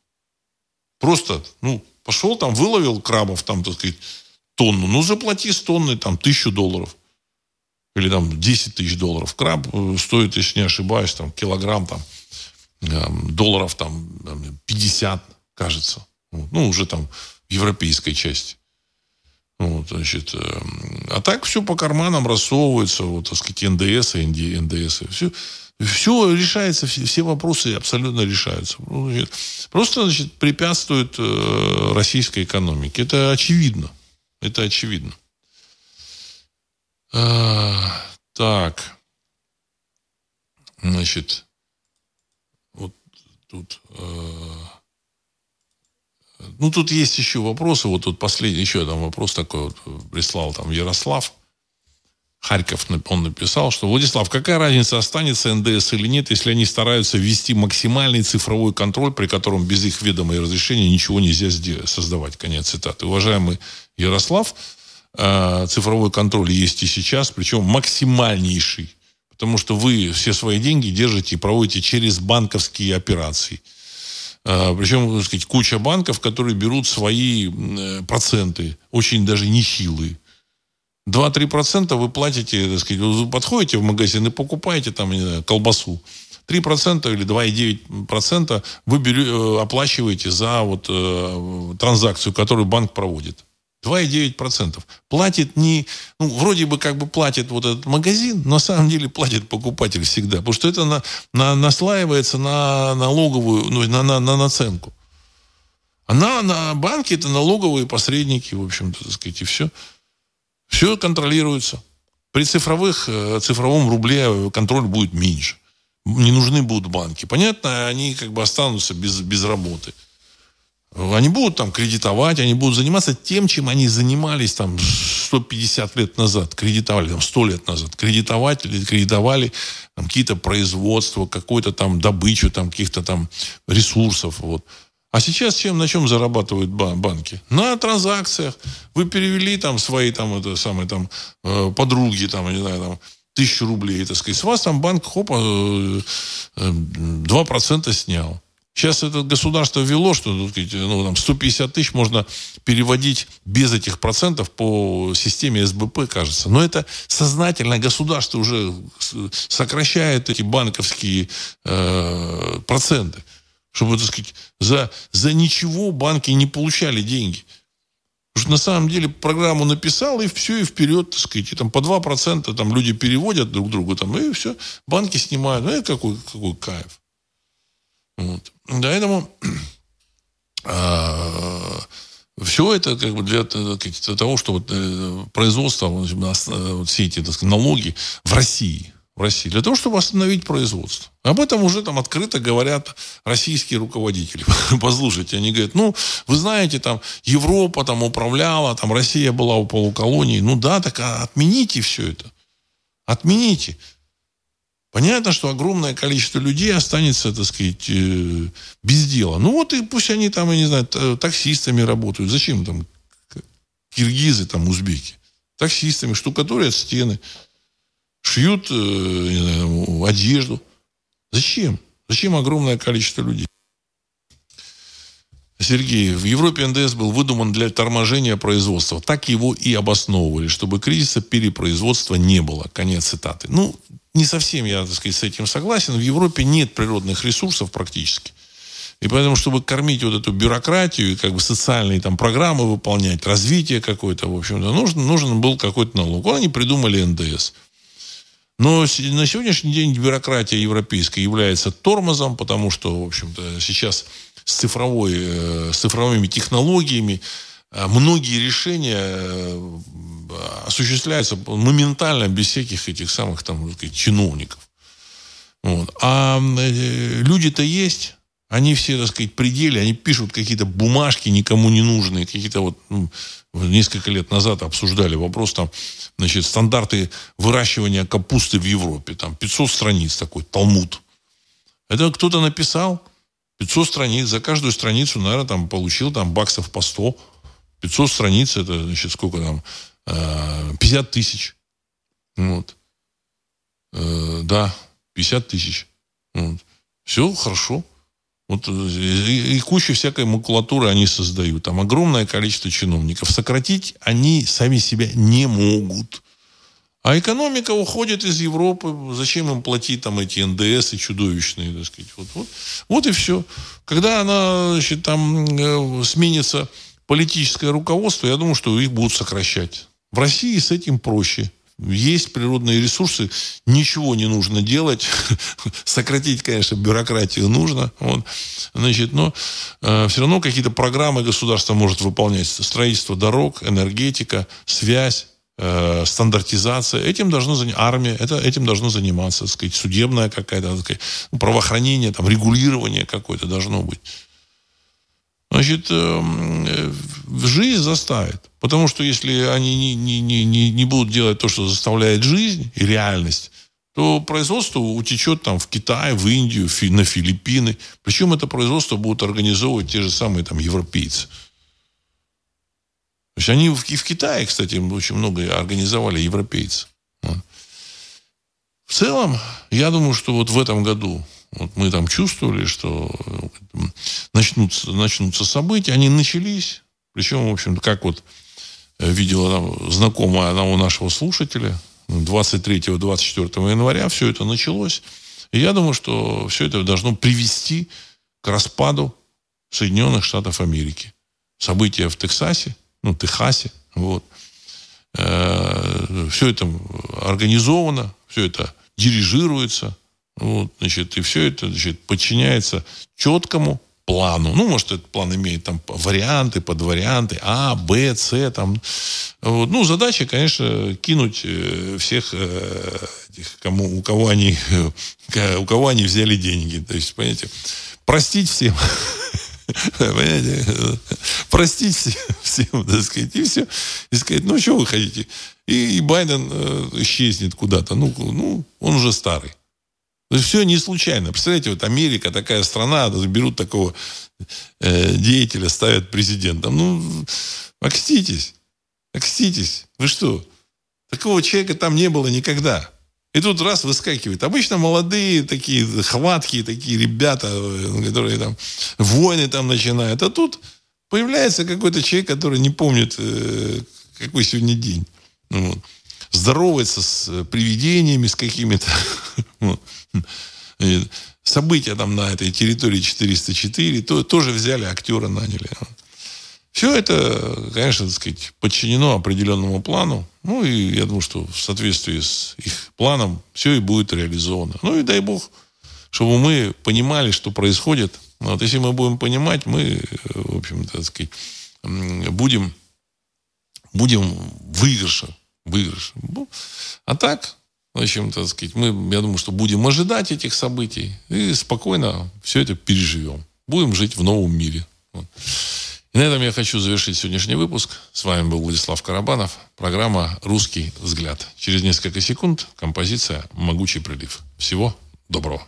Просто, ну, пошел там, выловил крабов, там, так сказать, тонну. Ну, заплати с тонны, там, тысячу долларов. Или там 10 тысяч долларов. Краб э, стоит, если не ошибаюсь, там, килограмм, там, долларов там 50, кажется. Ну, уже там европейской части. Вот, значит, эм, а так все по карманам рассовывается, вот, так сказать, НДС, и НДС. Все, все решается, все, все вопросы абсолютно решаются. Ну, просто, значит, препятствует э, российской экономике. Это очевидно. Это очевидно. А, так. Значит, тут... Э, ну, тут есть еще вопросы. Вот тут последний, еще там вопрос такой вот прислал там Ярослав. Харьков он написал, что Владислав, какая разница, останется НДС или нет, если они стараются ввести максимальный цифровой контроль, при котором без их ведома и разрешения ничего нельзя создавать. Конец цитаты. Уважаемый Ярослав, э, цифровой контроль есть и сейчас, причем максимальнейший. Потому что вы все свои деньги держите и проводите через банковские операции. Э, причем, так сказать, куча банков, которые берут свои э, проценты, очень даже нехилые. 2-3% вы платите, так сказать, вы подходите в магазин и покупаете там, не знаю, колбасу. 3% или 2,9% вы берете, э, оплачиваете за вот, э, транзакцию, которую банк проводит. 2,9%. Платит не... Ну, вроде бы как бы платит вот этот магазин, но на самом деле платит покупатель всегда. Потому что это на, на, наслаивается на налоговую, ну, на, на, на наценку. А на, на банки это налоговые посредники, в общем-то, так сказать, и все. Все контролируется. При цифровых, э, цифровом рубле контроль будет меньше. Не нужны будут банки. Понятно, они как бы останутся без, без работы. Они будут там кредитовать, они будут заниматься тем, чем они занимались там 150 лет назад, кредитовали там 100 лет назад. Кредитовать или кредитовали там, какие-то производства, какую-то там добычу там каких-то там ресурсов. Вот. А сейчас чем, на чем зарабатывают банки? На транзакциях. Вы перевели там свои там, это самые, там, э, подруги, там, не знаю, там, тысячу рублей, так сказать. С вас там банк, хопа, 2% э, э, снял. Сейчас это государство ввело, что ну, там 150 тысяч можно переводить без этих процентов по системе СБП, кажется. Но это сознательно государство уже сокращает эти банковские э, проценты чтобы, так сказать, за, за ничего банки не получали деньги. Потому что на самом деле программу написал, и все, и вперед, так сказать. И там по 2% там люди переводят друг другу, там, и все, банки снимают. Ну, это какой, какой кайф. Вот. Поэтому а, все это как бы для, для того, что вот, э, производство, вот, все эти так сказать, налоги в России – в России, для того, чтобы остановить производство. Об этом уже там открыто говорят российские руководители. Послушайте, они говорят, ну, вы знаете, там, Европа там управляла, там, Россия была у полуколонии. Ну да, так а отмените все это. Отмените. Понятно, что огромное количество людей останется, так сказать, э, без дела. Ну вот и пусть они там, я не знаю, таксистами работают. Зачем там киргизы, там, узбеки? Таксистами, штукатурят стены шьют э, не знаю, одежду. Зачем? Зачем огромное количество людей? Сергей, в Европе НДС был выдуман для торможения производства. Так его и обосновывали, чтобы кризиса перепроизводства не было. Конец цитаты. Ну, не совсем я, так сказать, с этим согласен. В Европе нет природных ресурсов практически. И поэтому, чтобы кормить вот эту бюрократию и как бы социальные там программы выполнять, развитие какое-то, в общем-то, нужен, нужен был какой-то налог. Вот они придумали НДС. Но на сегодняшний день бюрократия европейская является тормозом, потому что, в общем-то, сейчас с, цифровой, э, с цифровыми технологиями э, многие решения э, осуществляются моментально, без всяких этих самых там, сказать, чиновников. Вот. А люди-то есть, они все, так сказать, пределе, они пишут какие-то бумажки никому не нужные, какие-то вот ну, несколько лет назад обсуждали вопрос там, значит, стандарты выращивания капусты в Европе. Там 500 страниц такой, талмуд. Это кто-то написал, 500 страниц, за каждую страницу, наверное, там получил там баксов по 100. 500 страниц, это, значит, сколько там, 50 э, тысяч. Вот. Э, да, 50 тысяч. Вот. Все хорошо. Вот, э, и, кучу всякой макулатуры они создают. Там огромное количество чиновников. Сократить они сами себя не могут. А экономика уходит из Европы. Зачем им платить там эти НДС и чудовищные, так сказать. Вот, вот, вот и все. Когда она, значит, там э, сменится политическое руководство, я думаю, что их будут сокращать. В России с этим проще. Есть природные ресурсы, ничего не нужно делать. Сократить, конечно, бюрократию нужно. Вот. Значит, но э, все равно какие-то программы государство может выполнять. Строительство дорог, энергетика, связь, э, стандартизация. Этим должно заниматься армия, это, этим должно заниматься, так сказать, судебная какая-то, сказать, ну, правоохранение, там, регулирование какое-то должно быть. Значит, э, э, жизнь заставит. Потому что если они не, не, не, не, не будут делать то, что заставляет жизнь и реальность, то производство утечет там в Китай, в Индию, на Филиппины. Причем это производство будут организовывать те же самые там европейцы. То есть они и в Китае, кстати, очень много организовали европейцы. В целом, я думаю, что вот в этом году вот мы там чувствовали, что начнутся, начнутся события, они начались. Причем, в общем, как вот э, видела знакомая она у нашего слушателя, 23-24 января все это началось. И я думаю, что все это должно привести к распаду Соединенных Штатов Америки. События в Техасе, ну, Техасе, вот. Э, все это организовано, все это дирижируется, вот, значит, и все это значит, подчиняется четкому плану. Ну, может, этот план имеет там варианты, подварианты, А, Б, С, там. Вот. Ну, задача, конечно, кинуть э, всех э, этих, кому, у кого они, у кого они взяли деньги. То есть, понимаете, простить всем. Понимаете? Простить всем, всем, так сказать, и все. И сказать, ну, что вы хотите? И, и Байден э, исчезнет куда-то. Ну, ну, он уже старый. Все не случайно. Представляете, вот Америка такая страна, берут такого э, деятеля, ставят президентом. Ну, окститесь. Окститесь. Вы что? Такого человека там не было никогда. И тут раз выскакивает. Обычно молодые такие, хваткие такие ребята, э, которые там войны там начинают. А тут появляется какой-то человек, который не помнит, э, какой сегодня день. Ну, вот. Здоровается с э, привидениями, с какими-то. События там на этой территории 404 то, тоже взяли, актера наняли. Все это, конечно, так сказать, подчинено определенному плану. Ну, и я думаю, что в соответствии с их планом все и будет реализовано. Ну, и дай бог, чтобы мы понимали, что происходит. Вот если мы будем понимать, мы, в общем, так сказать, будем, будем выигрыша. выигрыш. Ну, а так, в общем, так сказать, мы, я думаю, что будем ожидать этих событий и спокойно все это переживем. Будем жить в новом мире. И на этом я хочу завершить сегодняшний выпуск. С вами был Владислав Карабанов. Программа «Русский взгляд». Через несколько секунд композиция «Могучий прилив». Всего доброго.